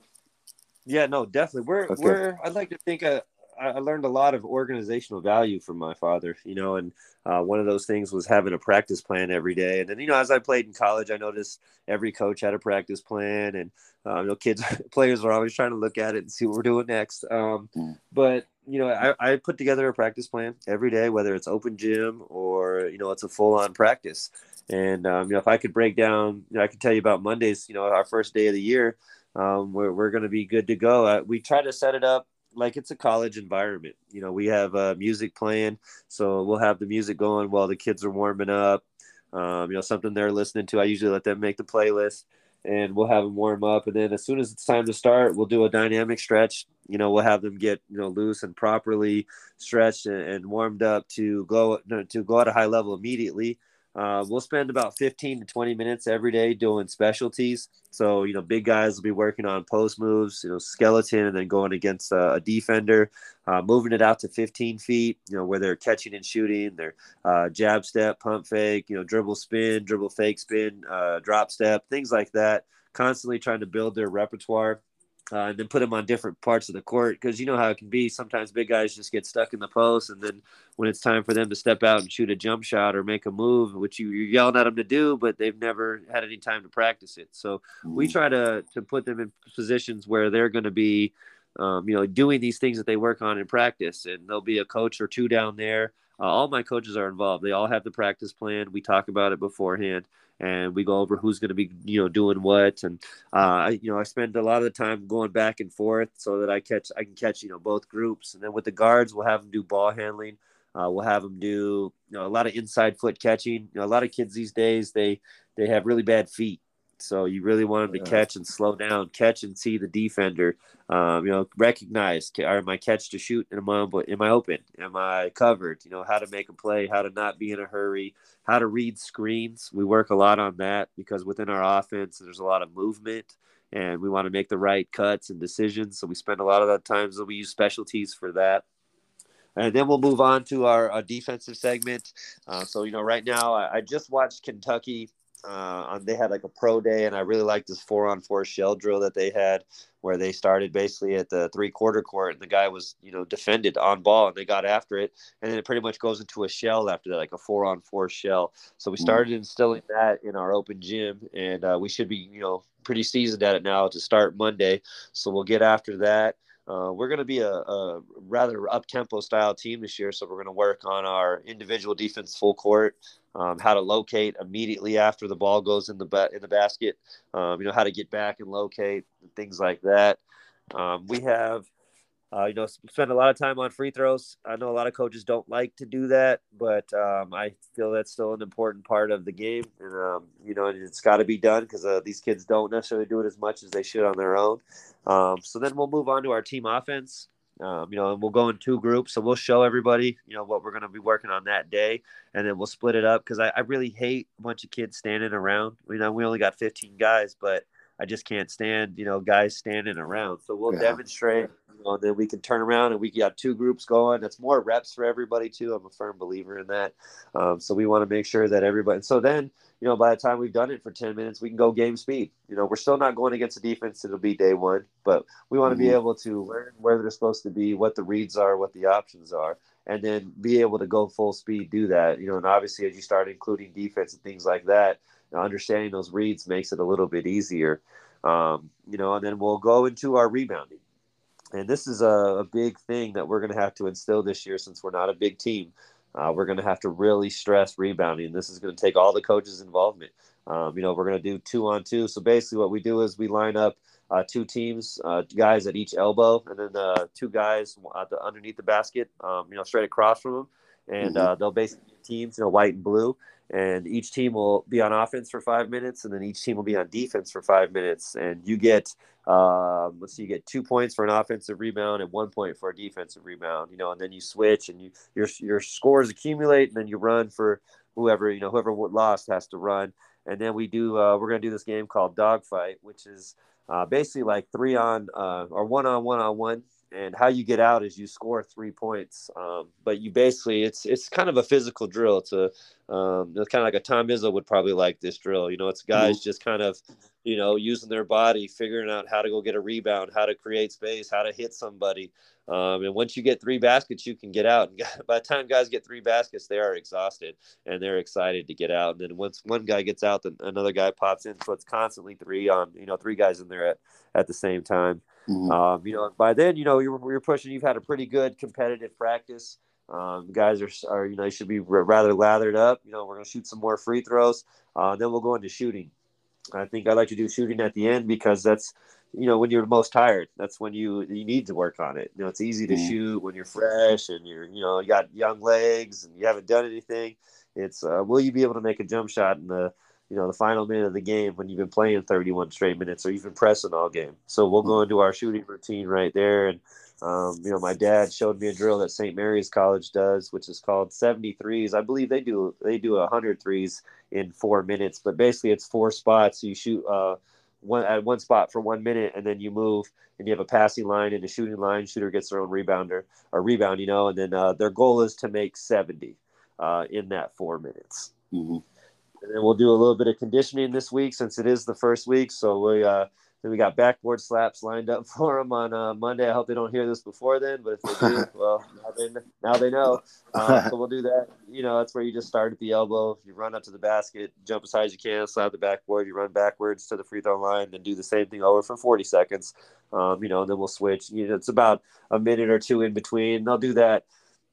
Yeah, no, definitely. We're okay. we're. I'd like to think uh, I learned a lot of organizational value from my father. You know, and uh, one of those things was having a practice plan every day. And then you know, as I played in college, I noticed every coach had a practice plan, and uh, you know, kids <laughs> players are always trying to look at it and see what we're doing next. Um, mm. But you know, I, I put together a practice plan every day, whether it's open gym or you know, it's a full on practice. And um, you know, if I could break down, you know, I could tell you about Mondays. You know, our first day of the year um, we're, we're going to be good to go. Uh, we try to set it up like it's a college environment. You know, we have uh, music playing, so we'll have the music going while the kids are warming up. Um, you know, something they're listening to. I usually let them make the playlist, and we'll have them warm up. And then as soon as it's time to start, we'll do a dynamic stretch. You know, we'll have them get you know loose and properly stretched and, and warmed up to go to go at a high level immediately. Uh, we'll spend about 15 to 20 minutes every day doing specialties. So, you know, big guys will be working on post moves, you know, skeleton, and then going against a, a defender, uh, moving it out to 15 feet, you know, where they're catching and shooting, their uh, jab step, pump fake, you know, dribble spin, dribble fake spin, uh, drop step, things like that. Constantly trying to build their repertoire uh, and then put them on different parts of the court because you know how it can be. Sometimes big guys just get stuck in the post, and then when it's time for them to step out and shoot a jump shot or make a move, which you, you're yelling at them to do, but they've never had any time to practice it. So mm-hmm. we try to to put them in positions where they're going to be, um, you know, doing these things that they work on in practice, and there'll be a coach or two down there. Uh, all my coaches are involved. They all have the practice plan. We talk about it beforehand and we go over who's going to be you know doing what. And uh, you know I spend a lot of the time going back and forth so that I catch I can catch you know both groups. And then with the guards we'll have them do ball handling. Uh, we'll have them do you know a lot of inside foot catching. You know a lot of kids these days they they have really bad feet so you really want them to catch and slow down, catch and see the defender. Um, you know, recognize are my catch to shoot? Am I am I open? Am I covered? You know, how to make a play, how to not be in a hurry, how to read screens. We work a lot on that because within our offense, there's a lot of movement and we want to make the right cuts and decisions. So we spend a lot of that times that we use specialties for that. And then we'll move on to our, our defensive segment. Uh, so, you know, right now I, I just watched Kentucky uh, they had like a pro day, and I really liked this four on four shell drill that they had, where they started basically at the three quarter court, and the guy was you know defended on ball, and they got after it, and then it pretty much goes into a shell after that, like a four on four shell. So we mm-hmm. started instilling that in our open gym, and uh, we should be you know pretty seasoned at it now to start Monday. So we'll get after that. Uh, we're going to be a, a rather up tempo style team this year, so we're going to work on our individual defense full court, um, how to locate immediately after the ball goes in the ba- in the basket, um, you know how to get back and locate things like that. Um, we have uh, you know, spend a lot of time on free throws. I know a lot of coaches don't like to do that, but um, I feel that's still an important part of the game, and um, you know, it's got to be done because uh, these kids don't necessarily do it as much as they should on their own. Um, so then we'll move on to our team offense. Um, you know, and we'll go in two groups. So we'll show everybody, you know, what we're going to be working on that day, and then we'll split it up because I, I really hate a bunch of kids standing around. You know, we only got 15 guys, but I just can't stand, you know, guys standing around. So we'll yeah. demonstrate, know, and then we can turn around and we got two groups going. That's more reps for everybody too. I'm a firm believer in that. Um, so we want to make sure that everybody. And So then, you know, by the time we've done it for 10 minutes, we can go game speed. You know, we're still not going against the defense. It'll be day one, but we want to mm-hmm. be able to learn where they're supposed to be, what the reads are, what the options are, and then be able to go full speed, do that. You know, and obviously as you start including defense and things like that, understanding those reads makes it a little bit easier. Um, you know, and then we'll go into our rebounding. And this is a, a big thing that we're going to have to instill this year since we're not a big team. Uh, we're going to have to really stress rebounding. This is going to take all the coaches' involvement. Um, you know, we're going to do two on two. So basically, what we do is we line up uh, two teams, uh, guys at each elbow, and then uh, two guys the, underneath the basket, um, you know, straight across from them. And mm-hmm. Uh, they'll basically teams, you know, white and blue and each team will be on offense for five minutes, and then each team will be on defense for five minutes. And you get, um, let's see, you get two points for an offensive rebound and one point for a defensive rebound. You know, and then you switch, and you your your scores accumulate, and then you run for whoever you know whoever lost has to run. And then we do uh, we're gonna do this game called dogfight, which is uh, basically like three on uh, or one on one on one and how you get out is you score three points. Um, but you basically it's it's kind of a physical drill. It's a um, it's kind of like a Tom Izzo would probably like this drill. You know, it's guys mm-hmm. just kind of you know using their body, figuring out how to go get a rebound, how to create space, how to hit somebody. Um, and once you get three baskets, you can get out. And <laughs> by the time guys get three baskets, they are exhausted and they're excited to get out. And then once one guy gets out, then another guy pops in. So it's constantly three on, you know, three guys in there at, at the same time. Mm-hmm. Um, you know, by then, you know, you're, you're pushing, you've had a pretty good competitive practice. Um, guys are, are, you know, you should be rather lathered up. You know, we're going to shoot some more free throws. Uh, then we'll go into shooting. I think I like to do shooting at the end because that's, you know, when you're the most tired, that's when you you need to work on it. You know, it's easy to mm-hmm. shoot when you're fresh and you're, you know, you got young legs and you haven't done anything. It's uh, will you be able to make a jump shot in the you know, the final minute of the game when you've been playing 31 straight minutes or you've been pressing all game. So we'll go into our shooting routine right there. And, um, you know, my dad showed me a drill that St. Mary's College does, which is called 73s. I believe they do, they do 100 threes in four minutes, but basically it's four spots. You shoot, uh, one at one spot for one minute and then you move and you have a passing line and a shooting line shooter gets their own rebounder or rebound you know and then uh, their goal is to make 70 uh, in that four minutes mm-hmm. And then we'll do a little bit of conditioning this week since it is the first week. So we uh, then we got backboard slaps lined up <laughs> for them on uh, Monday. I hope they don't hear this before then, but if they do, <laughs> well, now they, now they know. <laughs> Um, so we'll do that. You know, that's where you just start at the elbow. You run up to the basket, jump as high as you can, slap the backboard. You run backwards to the free throw line, then do the same thing over for 40 seconds. Um, you know, and then we'll switch. You know, it's about a minute or two in between. They'll do that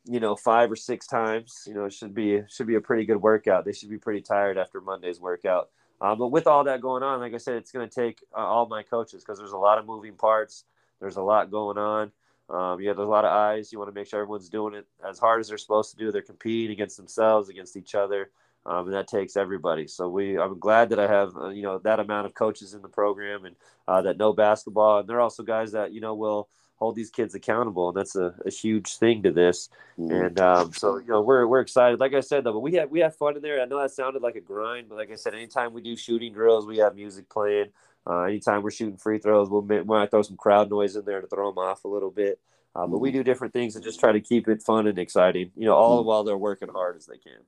you know five or six times you know it should be should be a pretty good workout they should be pretty tired after monday's workout uh, but with all that going on like i said it's going to take uh, all my coaches because there's a lot of moving parts. There's a lot going on. Um, you have a lot of eyes. You want to make sure everyone's doing it as hard as they're supposed to do. They're competing against themselves against each other um, and that takes everybody. So we i'm glad that i have uh, you know that amount of coaches in the program and uh, that know basketball. And they're also guys that you know will hold these kids accountable, and that's a, a huge thing to this. Mm-hmm. And um, so you know we're we're excited. Like I said though, but we have we have fun in there. I know that sounded like a grind, but like I said, anytime we do shooting drills, we have music playing. Uh, anytime we're shooting free throws, we'll we might throw some crowd noise in there to throw them off a little bit. Uh, but we mm-hmm. do different things and just try to keep it fun and exciting. You know, all mm-hmm. while they're working hard as they can.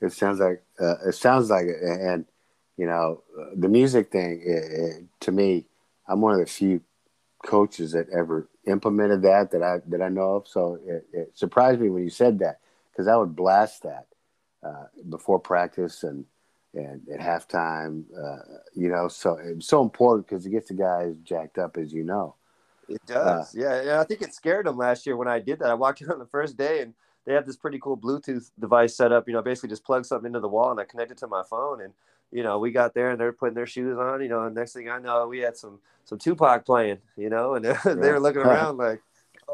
It sounds like uh, it sounds like and you know the music thing. It, it, to me, I'm one of the few coaches that ever implemented that that I that I know of. So it, it surprised me when you said that because I would blast that uh, before practice and and at halftime. Uh, you know, so it's so important because it gets the guys jacked up, as you know. It does, uh, yeah. yeah. I think it scared them last year when I did that. I walked <laughs> in on the first day and they have this pretty cool Bluetooth device set up. You know, basically just plug something into the wall and I connected to my phone and you know, we got there and they're putting their shoes on, you know, and next thing I know, we had some, some Tupac playing, you know, and <laughs> they were looking around like,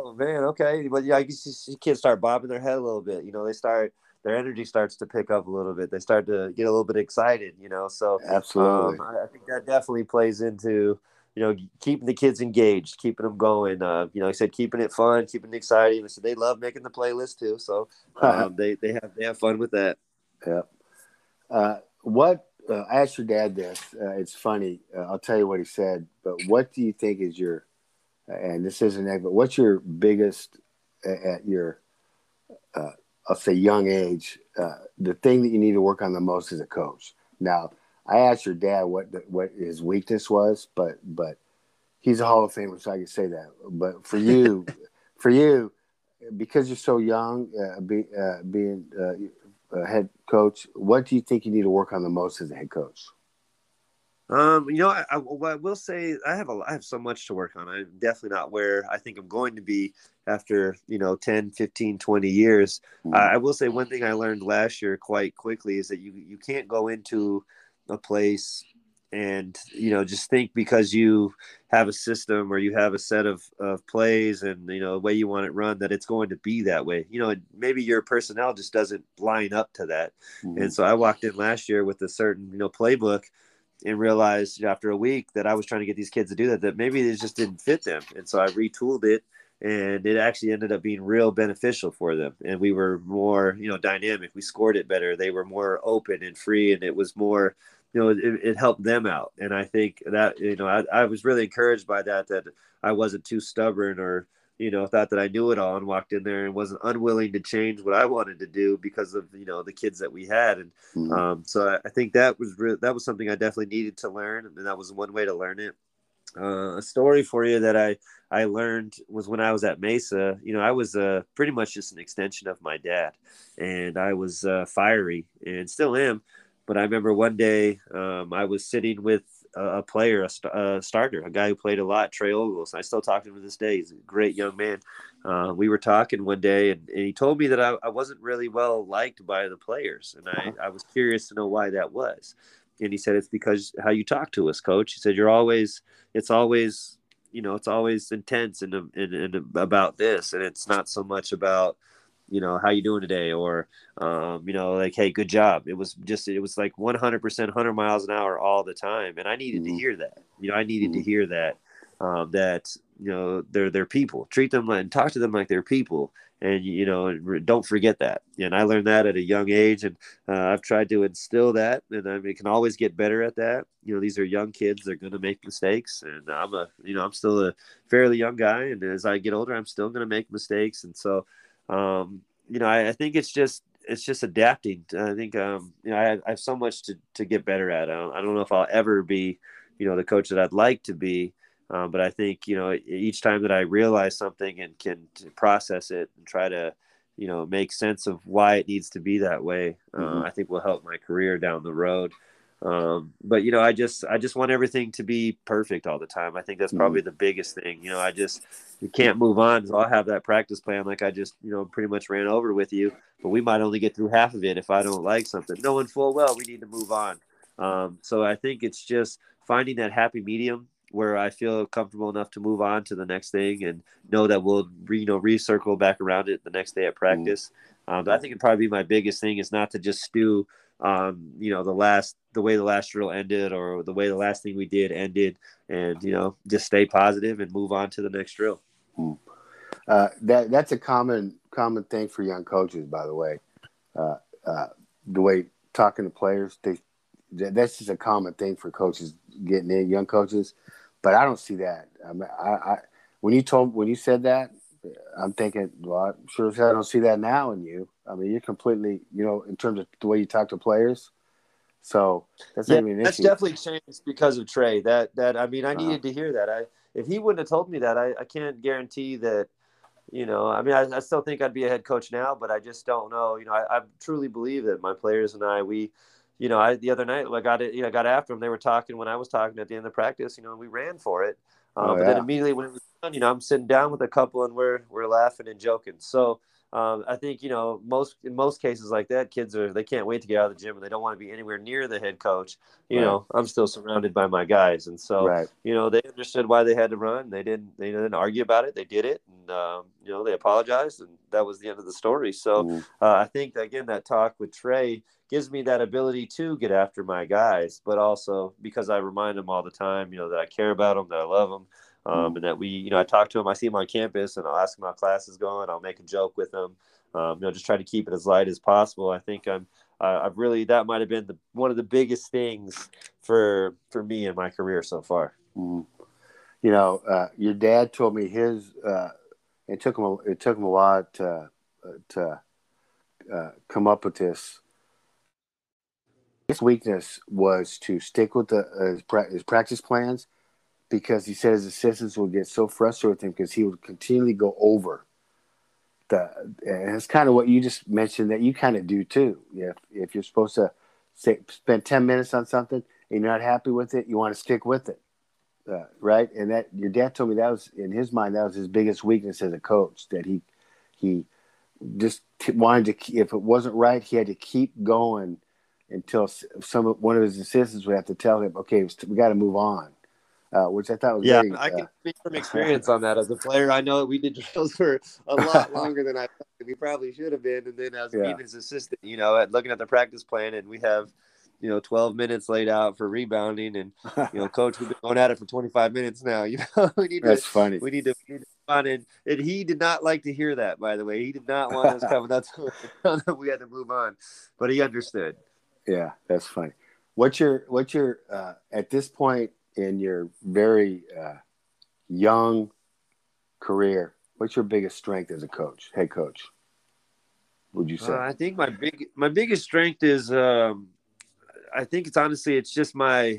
Oh man, okay, but yeah, I guess you kids start bobbing their head a little bit. You know, they start their energy starts to pick up a little bit. They start to get a little bit excited. You know, so absolutely, um, I, I think that definitely plays into you know, keeping the kids engaged, keeping them going. Uh, you know, I said keeping it fun, keeping it exciting. I said they love making the playlist too, so <laughs> um, they they have they have fun with that. Yeah. Uh, what uh, I asked your dad this. Uh, it's funny. Uh, I'll tell you what he said. But what do you think is your and this isn't it, but what's your biggest at your uh, I'll say young age, the thing that you need to work on the most as a coach. Now, I asked your dad what the, what his weakness was, but but he's a Hall of Famer, so I can say that. But for you, <laughs> for you, because you're so young, uh, be, uh, being uh, a head coach, what do you think you need to work on the most as a head coach? Um, you know, I, I, I, will say I have a I have so much to work on. I'm definitely not where I think I'm going to be after, you know, 10, 15, 20 years. Mm-hmm. I will say one thing I learned last year quite quickly is that you you can't go into a place and you know just think because you have a system or you have a set of, of plays and you know the way you want it run that it's going to be that way. You know maybe your personnel just doesn't line up to that. Mm-hmm. and so i walked in last year with a certain you know playbook and realized after a week that i was trying to get these kids to do that that maybe it just didn't fit them. And so i retooled it and it actually ended up being real beneficial for them. And we were more you know dynamic. We scored it better. They were more open and free and it was more you know, it, it, helped them out. And I think that, you know, I, I was really encouraged by that, that I wasn't too stubborn or, you know, thought that I knew it all and walked in there and wasn't unwilling to change what I wanted to do because of, you know, the kids that we had. And mm-hmm. um, so I, I, think that was re- that was something I definitely needed to learn. And that was one way to learn it. Uh, a story for you that I, I learned was when I was at Mesa, you know, I was uh, pretty much just an extension of my dad and I was uh, fiery and still am. But I remember one day um, I was sitting with a, a player, a, st- a, starter, a guy who played a lot, Trey Ogles. I still talk to him to this day. He's a great young man. Uh, we were talking one day, and, and he told me that I, I, wasn't really well liked by the players, and I, I was curious to know why that was. And he said it's because how you talk to us, coach. He said you're always, it's always, you know, it's always intense and, and, and about this, and it's not so much about you know how you doing today? or um, you know like hey good job. It was just it was like 100% 100 miles an hour all the time and i needed mm-hmm. to hear that. You know i needed mm-hmm. to hear that um, that you know they're they're people. Treat them and talk to them like they're people and you know don't forget that. And i learned that at a young age and uh, i've tried to instill that and i mean, can always get better at that. You know these are young kids they're going to make mistakes and i'm a you know i'm still a fairly young guy and as i get older i'm still going to make mistakes and so um, you know, I, I, think it's just it's just adapting. I think um, you know I, I, have so much to, to get better at. I don't, I don't know if I'll ever be, you know, the coach that I'd like to be. Um, but I think you know each time that I realize something and can process it and try to, you know, make sense of why it needs to be that way, uh, mm-hmm. I think will help my career down the road. Um, but you know, I just I just want everything to be perfect all the time. I think that's mm-hmm. probably the biggest thing. You know, I just you can't move on. So I'll have that practice plan like I just you know pretty much ran over with you, but we might only get through half of it if I don't like something, knowing full well we need to move on. Um, so I think it's just finding that happy medium where I feel comfortable enough to move on to the next thing and know that we'll you know recircle back around it the next day at practice. Mm-hmm. Um, I think it'd probably be my biggest thing is not to just stew um, you know, the last the way the last drill ended or the way the last thing we did ended, and you know, just stay positive and move on to the next drill. Hmm. Uh, that that's a common common thing for young coaches, by the way. Uh, uh, the way talking to players, they that's just a common thing for coaches getting in young coaches. But I don't see that. I mean, I, I when you told when you said that, I'm thinking, well, I'm sure I don't see that now in you. I mean, you're completely, you know, in terms of the way you talk to players. So that's yeah, that's definitely changed because of Trey. That that I mean, I uh-huh. needed to hear that. I if he wouldn't have told me that, I, I can't guarantee that. You know, I mean, I, I still think I'd be a head coach now, but I just don't know. You know, I, I truly believe that my players and I, we, you know, I the other night I got it, you know, got after them. They were talking when I was talking at the end of practice. You know, and we ran for it. Uh, oh, but yeah. then immediately when it was you know, I'm sitting down with a couple and we're we're laughing and joking. So um, I think you know most in most cases like that, kids are they can't wait to get out of the gym and they don't want to be anywhere near the head coach. You Right. know, I'm still surrounded by my guys, and so Right. you know they understood why they had to run. They didn't they didn't argue about it. They did it, and um, you know they apologized, and that was the end of the story. So Mhm. uh, I think again that talk with Trey gives me that ability to get after my guys, but also because I remind them all the time, you know, that I care about them, that I love them, um, and that we, you know, I talk to them, I see them on campus, and I'll ask them how class is going. I'll make a joke with them, um, you know, just try to keep it as light as possible. I think I'm, uh, I've really that might have been the one of the biggest things for for me in my career so far. Mhm. You know, uh, your dad told me his. Uh, it took him. A, it took him a while to to uh, come up with this. His weakness was to stick with the uh, his, pra- his practice plans because he said his assistants would get so frustrated with him because he would continually go over the. And it's kind of what you just mentioned that you kind of do too. If if you're supposed to say, spend ten minutes on something and you're not happy with it, you want to stick with it uh, right? And that your dad told me that was in his mind that was his biggest weakness as a coach that he he just t- wanted to if it wasn't right he had to keep going until some one of his assistants would have to tell him okay we got to move on, uh, which I thought was Yeah, very, I uh, can speak from <laughs> experience on that as a player. I know that we did drills for a lot <laughs> longer than I thought we probably should have been. And then as Yeah. being his assistant, you know, at looking at the practice plan, and we have, you know, 12 minutes laid out for rebounding, and <laughs> you know, coach, we've been going at it for 25 minutes now. You know, we need to that's funny. we need to. We need to and, and he did not like to hear that. By the way, he did not want us coming to him we had to move on, but he understood. Yeah, that's funny. What's your what's your uh, at this point in your very uh, young career? What's your biggest strength as a coach, head coach? Would you say? Uh, I think my big my biggest strength is um, I think it's honestly it's just my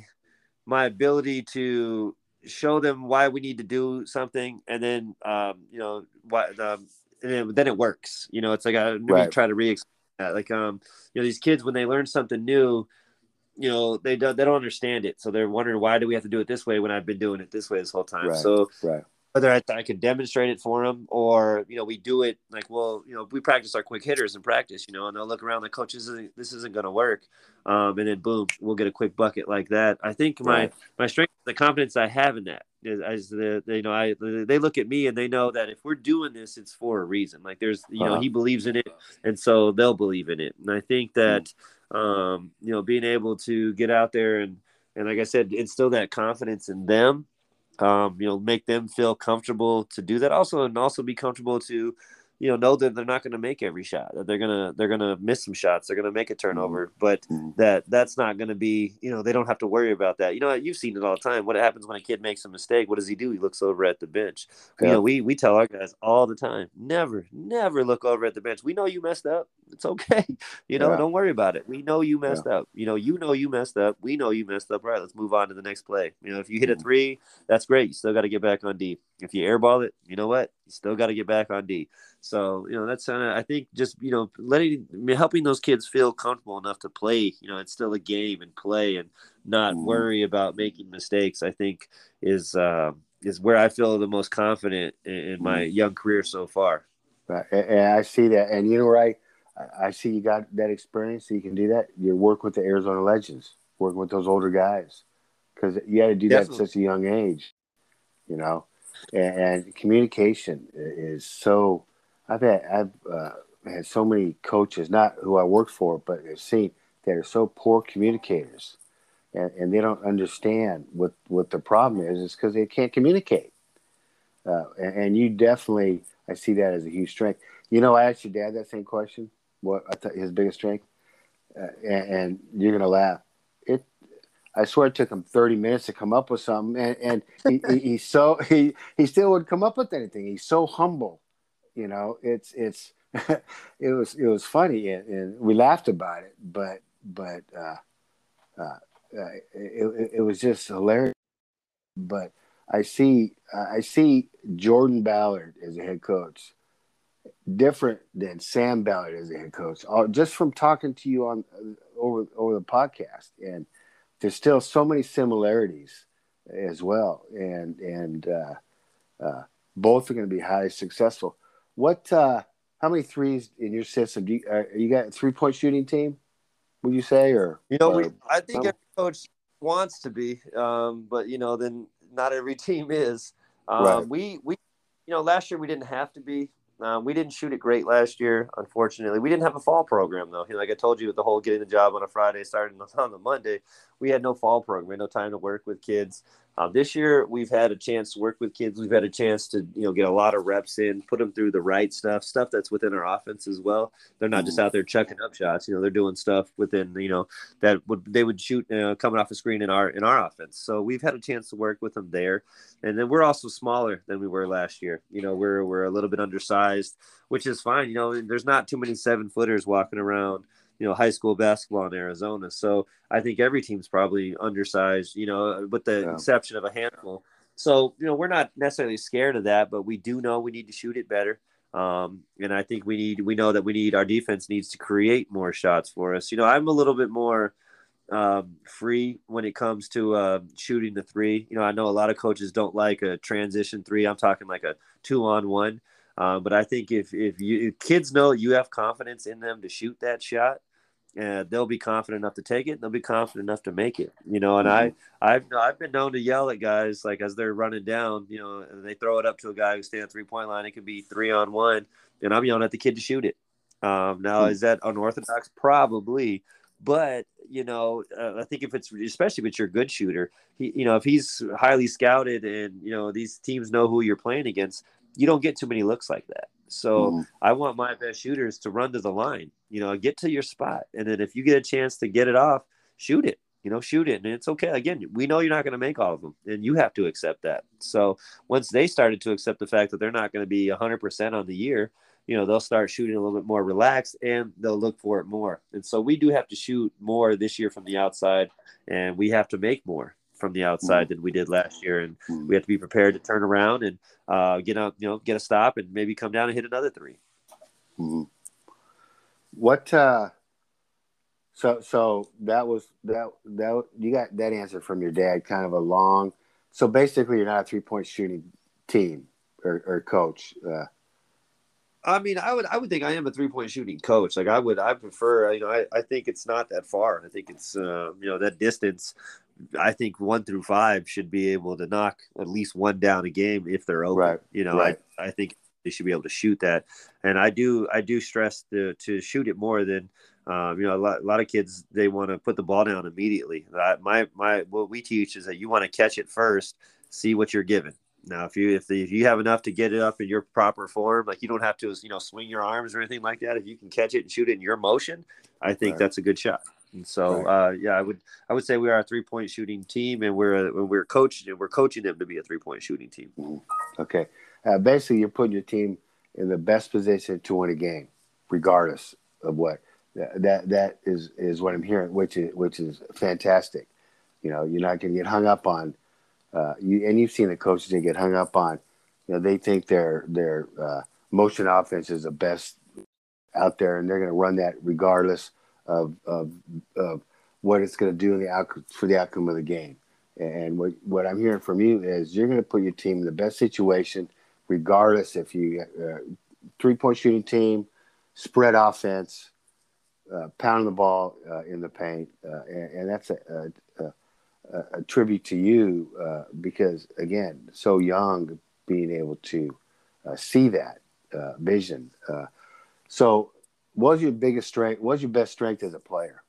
my ability to show them why we need to do something and then um, you know what um, and then, it works you know it's like I Right. try to re that like um you know these kids when they learn something new you know they don't they don't understand it so they're wondering why do we have to do it this way when I've been doing it this way this whole time Right. so right. whether I, I can demonstrate it for them or you know we do it like well you know we practice our quick hitters in practice you know and they'll look around like coach this isn't, this isn't going to work um, and then boom we'll get a quick bucket like that i think my Right. my strength the confidence i have in that is, is the, the you know i they look at me and they know that if we're doing this it's for a reason like there's you know Uh-huh. he believes in it and so they'll believe in it and i think that um you know being able to get out there and and like i said instill that confidence in them um, you know, make them feel comfortable to do that. Also, and also be comfortable to, you know, know that they're not going to make every shot. That they're gonna they're gonna miss some shots. They're gonna make a turnover, but Mhm. that that's not going to be. You know, they don't have to worry about that. You know, you've seen it all the time. What happens when a kid makes a mistake? What does he do? He looks over at the bench. You know, we we tell our guys all the time, never, never look over at the bench. We know you messed up. It's okay. <laughs> You know, Yeah. don't worry about it. We know you messed up. You know, you know you messed up. We know you messed up. All right, let's move on to the next play. You know, if you hit a Mhm. three, that's great. You still got to get back on D. If you airball it, you know what? You still got to get back on D. So you know that's kind of I think just you know letting me helping those kids feel comfortable enough to play. You know, it's still a game and play and not Mhm. worry about making mistakes. I think is uh, is where I feel the most confident in, in my young career so far. Right. And, and I see that. And you know, right? I, I see you got that experience, so you can do that. You work with the Arizona Legends, working with those older guys, because you had to do that at such a young age, you know. And communication is so. I've had I've uh, had so many coaches, not who I work for, but I've seen that are so poor communicators, and, and they don't understand what what the problem is. Is because they can't communicate. Uh, and, and you definitely, I see that as a huge strength. You know, I asked your dad that same question. What I thought his biggest strength, uh, and, and you're gonna laugh. It, I swear, it took him 30 minutes to come up with something, and, and he, he, he's so <laughs> he he still would come up with anything. He's so humble, you know. It's it's <laughs> it was it was funny, and, and we laughed about it, but but uh, uh, uh, it, it, it was just hilarious. But I see I see Jordan Ballard as a head coach different than Sam Ballard as a head coach. Just from talking to you on uh, over over the podcast, and there's still so many similarities as well. And and uh, uh, both are going to be highly successful. What? Uh, how many threes in your system? Do you, uh, you got a three point shooting team? Would you say, or you know, or, we, I think every coach wants to be, um, but you know, then not every <laughs> team is. Um, right. We we you know last year we didn't have to be. Um, we didn't shoot it great last year, unfortunately. We didn't have a fall program though. Like I told you, with the whole getting the job on a Friday, starting on the Monday, we had no fall program. We had no time to work with kids. Um, this year, we've had a chance to work with kids. We've had a chance to, you know, get a lot of reps in, put them through the right stuff, stuff that's within our offense as well. They're not just mm-hmm. out there chucking up shots. You know, they're doing stuff within, you know, that would they would shoot uh, coming off the screen in our in our offense. So we've had a chance to work with them there, and then we're also smaller than we were last year. You know, we're we're a little bit undersized, which is fine. You know, there's not too many seven footers walking around you know high school basketball in Arizona. So I think every team's probably undersized, you know, with the yeah. exception of a handful. So you know we're not necessarily scared of that, but we do know we need to shoot it better. Um, and I think we need we know that we need our defense needs to create more shots for us. You know, I'm a little bit more um, free when it comes to uh, shooting the three. You know, I know a lot of coaches don't like a transition three. I'm talking like a two on one. Uh, but I think if if you if kids know you have confidence in them to shoot that shot, and they'll be confident enough to take it. They'll be confident enough to make it, you know. And mm-hmm. I, I've, I've been known to yell at guys like as they're running down, you know, and they throw it up to a guy who's standing three point line. It could be three on one, and I'm yelling at the kid to shoot it. Um, now, mm-hmm. is that unorthodox? Probably, but you know, uh, I think if it's especially if it's your good shooter, he, you know, if he's highly scouted and you know these teams know who you're playing against, you don't get too many looks like that. So mm. I want my best shooters to run to the line, you know, get to your spot. And then if you get a chance to get it off, shoot it, you know, shoot it. And it's okay. Again, we know you're not going to make all of them and you have to accept that. So once they started to accept the fact that they're not going to be 100% on the year, you know, they'll start shooting a little bit more relaxed and they'll look for it more. And so we do have to shoot more this year from the outside and we have to make more from the outside mm-hmm. than we did last year, and mm-hmm. we have to be prepared to turn around and uh, get out, you know, get a stop and maybe come down and hit another 3 mm-hmm. What? Uh, so so that was that that you got that answer from your dad, kind of a long. So basically, you're not a three point shooting team or, or coach. Uh, I mean, I would I would think I am a three point shooting coach. Like I would I prefer you know I, I think it's not that far. I think it's uh, you know that distance I think one through five should be able to knock at least one down a game if they're open. Right. You know, right. I, I think they should be able to shoot that. And I do I do stress to to shoot it more than um, you know a lot, a lot of kids they want to put the ball down immediately. I, my my what we teach is that you want to catch it first, see what you're given. Now, if you if, the, if you have enough to get it up in your proper form, like you don't have to you know swing your arms or anything like that. If you can catch it and shoot it in your motion, I think right. that's a good shot. And so, right. uh, yeah, I would I would say we are a three point shooting team, and we're we're coaching we're coaching them to be a three point shooting team. Mm-hmm. Okay, uh, basically, you're putting your team in the best position to win a game, regardless of what. That that is is what I'm hearing, which is which is fantastic. You know, you're not going to get hung up on. Uh, you and you've seen the coaches that get hung up on. You know, they think their their uh, motion offense is the best out there, and they're going to run that regardless of of, of what it's going to do in the outcome for the outcome of the game. And what what I'm hearing from you is you're going to put your team in the best situation, regardless if you uh, three point shooting team, spread offense, uh, pounding the ball uh, in the paint, uh, and, and, that's a, a, a, a, tribute to you uh, because again, so young, being able to uh, see that vision. so what was your biggest strength? What was your best strength as a player?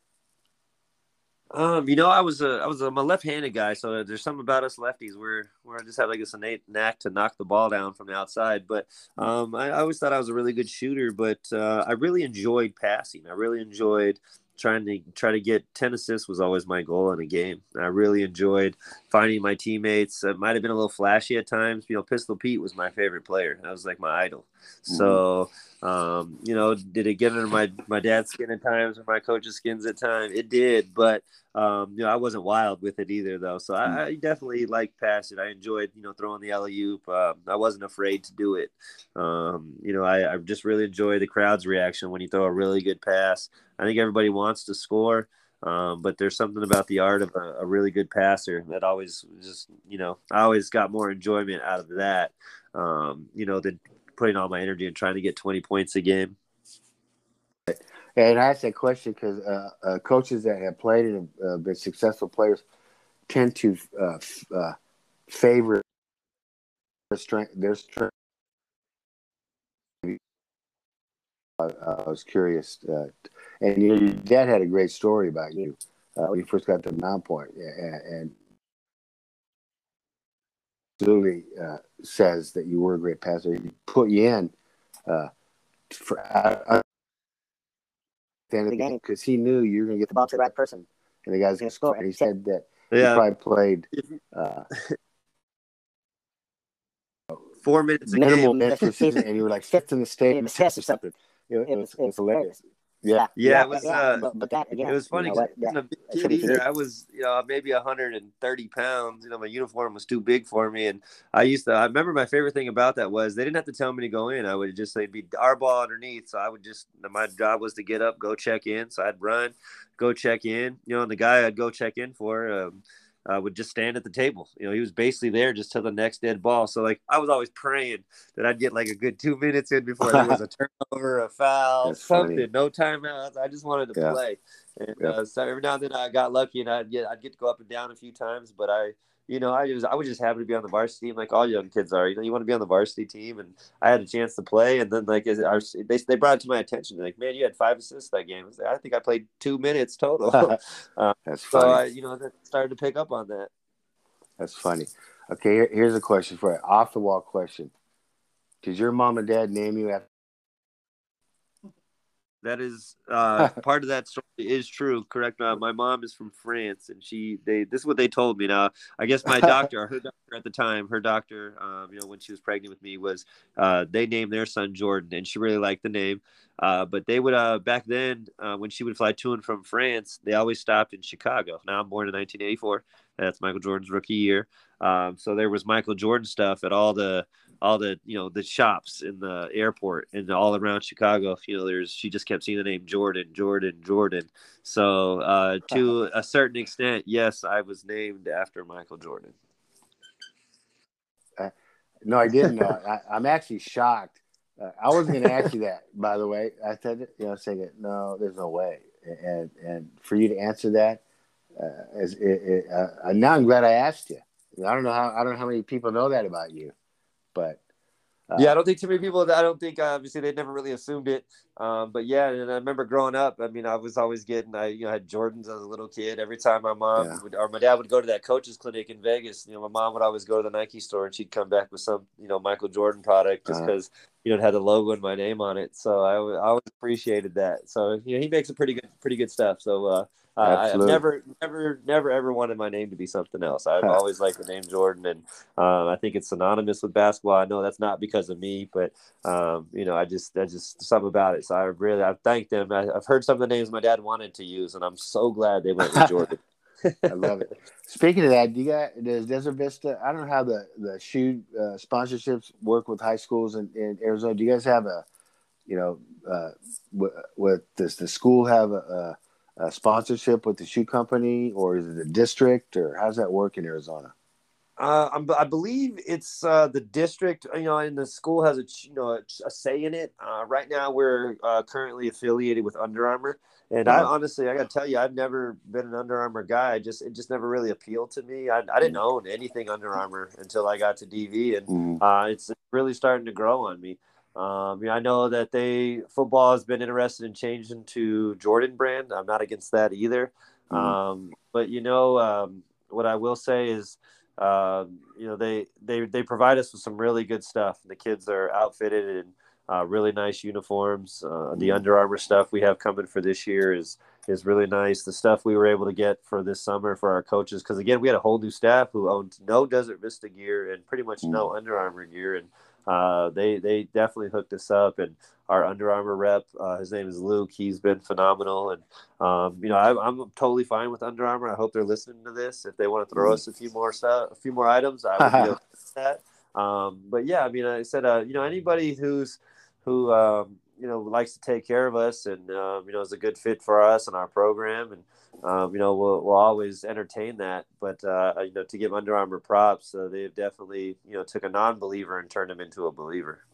Um, you know, I was a I was a, I'm a left-handed guy, so there's something about us lefties where where I just have like this innate knack to knock the ball down from the outside. But um, I, I always thought I was a really good shooter, but uh, I really enjoyed passing. I really enjoyed trying to try to get 10 assists was always my goal in a game. I really enjoyed finding my teammates. It might have been a little flashy at times. You know, Pistol Pete was my favorite player. That was like my idol. Mm-hmm. So um, you know, did it get under my my dad's skin at times or my coach's skins at times? It did, but um, you know, I wasn't wild with it either, though. So I, hmm. I definitely liked passing. I enjoyed, you know, throwing the alley oop. Uh, I wasn't afraid to do it. Um, you know, I, I just really enjoy the crowd's reaction when you throw a really good pass. I think everybody wants to score. Um, but there's something about the art of a, a, really good passer that always just, you know, I always got more enjoyment out of that, um, you know, than putting all my energy and trying to get 20 points a game. And I asked that question because uh, uh, coaches that have played and uh, been successful players tend to uh, uh, favor their strength. Their strength. I was curious, uh, and your dad had a great story about you when you first got to Mount Point, and, and absolutely says that you were a great passer. He put you in for the end of the game because he knew you were going to get the ball to the right person and the guy's going to score. And he said that yeah. he probably played uh, <laughs> four minutes minimal minutes for season, and you were like fifth in the state in the test or something. It, it, was, it was hilarious. Yeah, yeah, it was. Uh, but, but that, again, it was funny. You know, I wasn't a big kid either. I was, you know, maybe 130 pounds. You know, my uniform was too big for me, and I used to. I remember my favorite thing about that was they didn't have to tell me to go in. I would just say be our ball underneath. So I would just. My job was to get up, go check in. So I'd run, go check in. You know, and the guy I'd go check in for. Um, uh, would just stand at the table. You know, he was basically there just till the next dead ball. So like I was always praying that I'd get like a good two minutes in before there was a <laughs> turnover, a foul, That's something, funny. no timeouts. I just wanted to yeah. play. And yeah. uh, so every now and then I got lucky and I'd get I'd get to go up and down a few times, but I you know, I was I was just happy to be on the varsity team, like all young kids are. You know, you want to be on the varsity team, and I had a chance to play. And then, like, was, they they brought it to my attention, like, man, you had five assists that game. I, like, I think I played two minutes total. <laughs> <laughs> uh, That's funny. So I, you know, started to pick up on that. That's funny. Okay, here, here's a question for you, off the wall question. Did your mom and dad name you after? That is <laughs> uh, part of that story is true. Correct. Uh, my mom is from France, and she they this is what they told me. Now, I guess my doctor, her <laughs> doctor at the time, her doctor, um, you know, when she was pregnant with me, was uh, they named their son Jordan, and she really liked the name. Uh, but they would uh, back then uh, when she would fly to and from France, they always stopped in Chicago. Now I'm born in 1984. That's Michael Jordan's rookie year. Um, so there was Michael Jordan stuff at all the all the you know the shops in the airport and all around Chicago. You know, there's she just kept seeing the name Jordan, Jordan, Jordan. So uh, to a certain extent, yes, I was named after Michael Jordan. Uh, no, I didn't. I, am actually shocked. Uh, I wasn't going to ask you that, by the way. I said, you know, saying it. No, there's no way. And and for you to answer that, uh, as it, it, uh, now I'm glad I asked you. I don't know how I don't know how many people know that about you. But uh, yeah, I don't think too many people. I don't think obviously they never really assumed it. Um, but yeah, and I remember growing up. I mean, I was always getting. I you know had Jordans as a little kid. Every time my mom yeah. would, or my dad would go to that coaches clinic in Vegas, you know, my mom would always go to the Nike store and she'd come back with some you know Michael Jordan product just because uh-huh. you know it had the logo and my name on it. So I, I always appreciated that. So you know he makes a pretty good pretty good stuff. So uh, uh, I've never, never, never, ever wanted my name to be something else. I've <laughs> always liked the name Jordan, and um, I think it's synonymous with basketball. I know that's not because of me, but um, you know, I just, I just something about it. So I really, I've thanked them. I, have heard some of the names my dad wanted to use, and I'm so glad they went with <laughs> Jordan. I love it. Speaking of that, do you got does Desert Vista? I don't know how the the shoe uh, sponsorships work with high schools in, in Arizona. Do you guys have a, you know, uh, with does the school have a, a a sponsorship with the shoe company, or is it the district, or how's that work in Arizona? Uh, i believe it's uh, the district, you know, and the school has a you know a, a say in it. Uh, right now, we're uh, currently affiliated with Under Armour, and I honestly, I got to tell you, I've never been an Under Armour guy. I just it just never really appealed to me. I, I didn't mm. own anything Under Armour until I got to DV, and mm. uh, it's really starting to grow on me. Um, I know that they football has been interested in changing to Jordan brand. I'm not against that either. Mm-hmm. Um, but you know, um, what I will say is, uh, you know, they they they provide us with some really good stuff. The kids are outfitted in uh, really nice uniforms. Uh, the mm-hmm. Under Armour stuff we have coming for this year is is really nice. The stuff we were able to get for this summer for our coaches, because again, we had a whole new staff who owned no Desert Vista gear and pretty much no Under Armour gear, and uh, they they definitely hooked us up, and our Under Armour rep, uh, his name is Luke. He's been phenomenal, and um, you know I, am totally fine with Under Armour. I hope they're listening to this. If they want to throw mm-hmm. us a few more a few more items, I would be <laughs> okay with that. Um, but yeah, I mean, I said, uh, you know, anybody who's who um, you know likes to take care of us, and um, you know is a good fit for us and our program, and um, you know we'll, we'll always entertain that. But uh, you know to give Under Armour props, uh, they've definitely you know took a non-believer and turned him into a believer.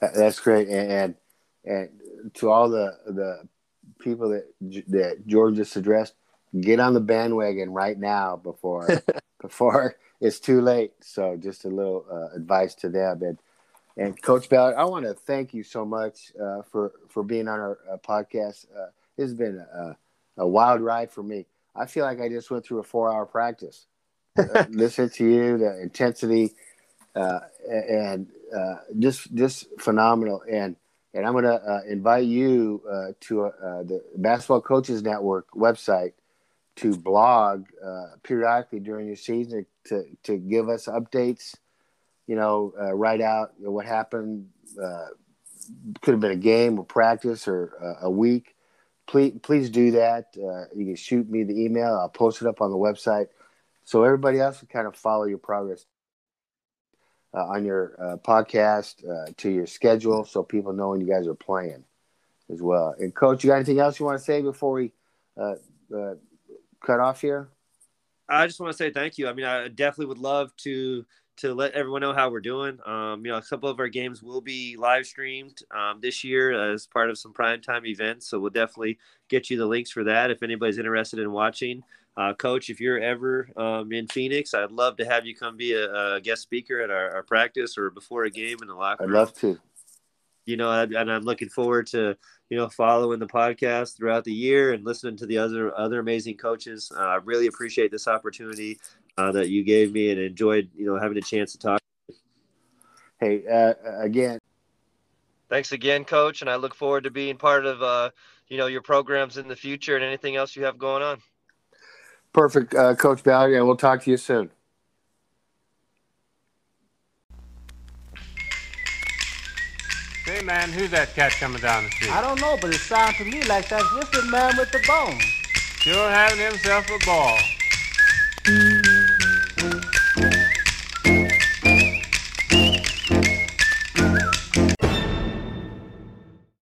That's great, and and, and to all the the people that that George just addressed, get on the bandwagon right now before <laughs> before it's too late. So just a little uh, advice to them. And and Coach Ballard, I want to thank you so much uh, for for being on our uh, podcast. Uh, this has been a, a, wild ride for me. I feel like I just went through a four hour practice. Uh, <laughs> listening to you, the intensity, uh, and just just phenomenal. And and I'm going to invite you to the Basketball Coaches Network website to blog uh, periodically during your season to, to give us updates, you know, uh, write out what happened. Uh, could have been a game or practice or uh, a week. Please, please do that. Uh, you can shoot me the email. I'll post it up on the website so everybody else can kind of follow your progress uh, on your podcast to your schedule so people know when you guys are playing as well. And, Coach, you got anything else you want to say before we cut off here? I just want to say thank you. I mean, I definitely would love to to let everyone know how we're doing. Um, you know, a couple of our games will be live streamed um, this year as part of some primetime events. So we'll definitely get you the links for that if anybody's interested in watching. Uh, Coach, if you're ever um, in Phoenix, I'd love to have you come be a, a guest speaker at our, our, practice or before a game in the locker room. I'd love to. You know, and I'm looking forward to you know, following the podcast throughout the year and listening to the other other amazing coaches. Uh, I really appreciate this opportunity uh, that you gave me and enjoyed, you know, having a chance to talk. Hey, uh, again. Thanks again, Coach, and I look forward to being part of, uh, you know, your programs in the future and anything else you have going on. Perfect, uh, Coach Ballard, and we'll talk to you soon. Hey man, who's that cat coming down the street? I don't know, but it sounds to me like that's just the man with the bone. Sure having himself a ball.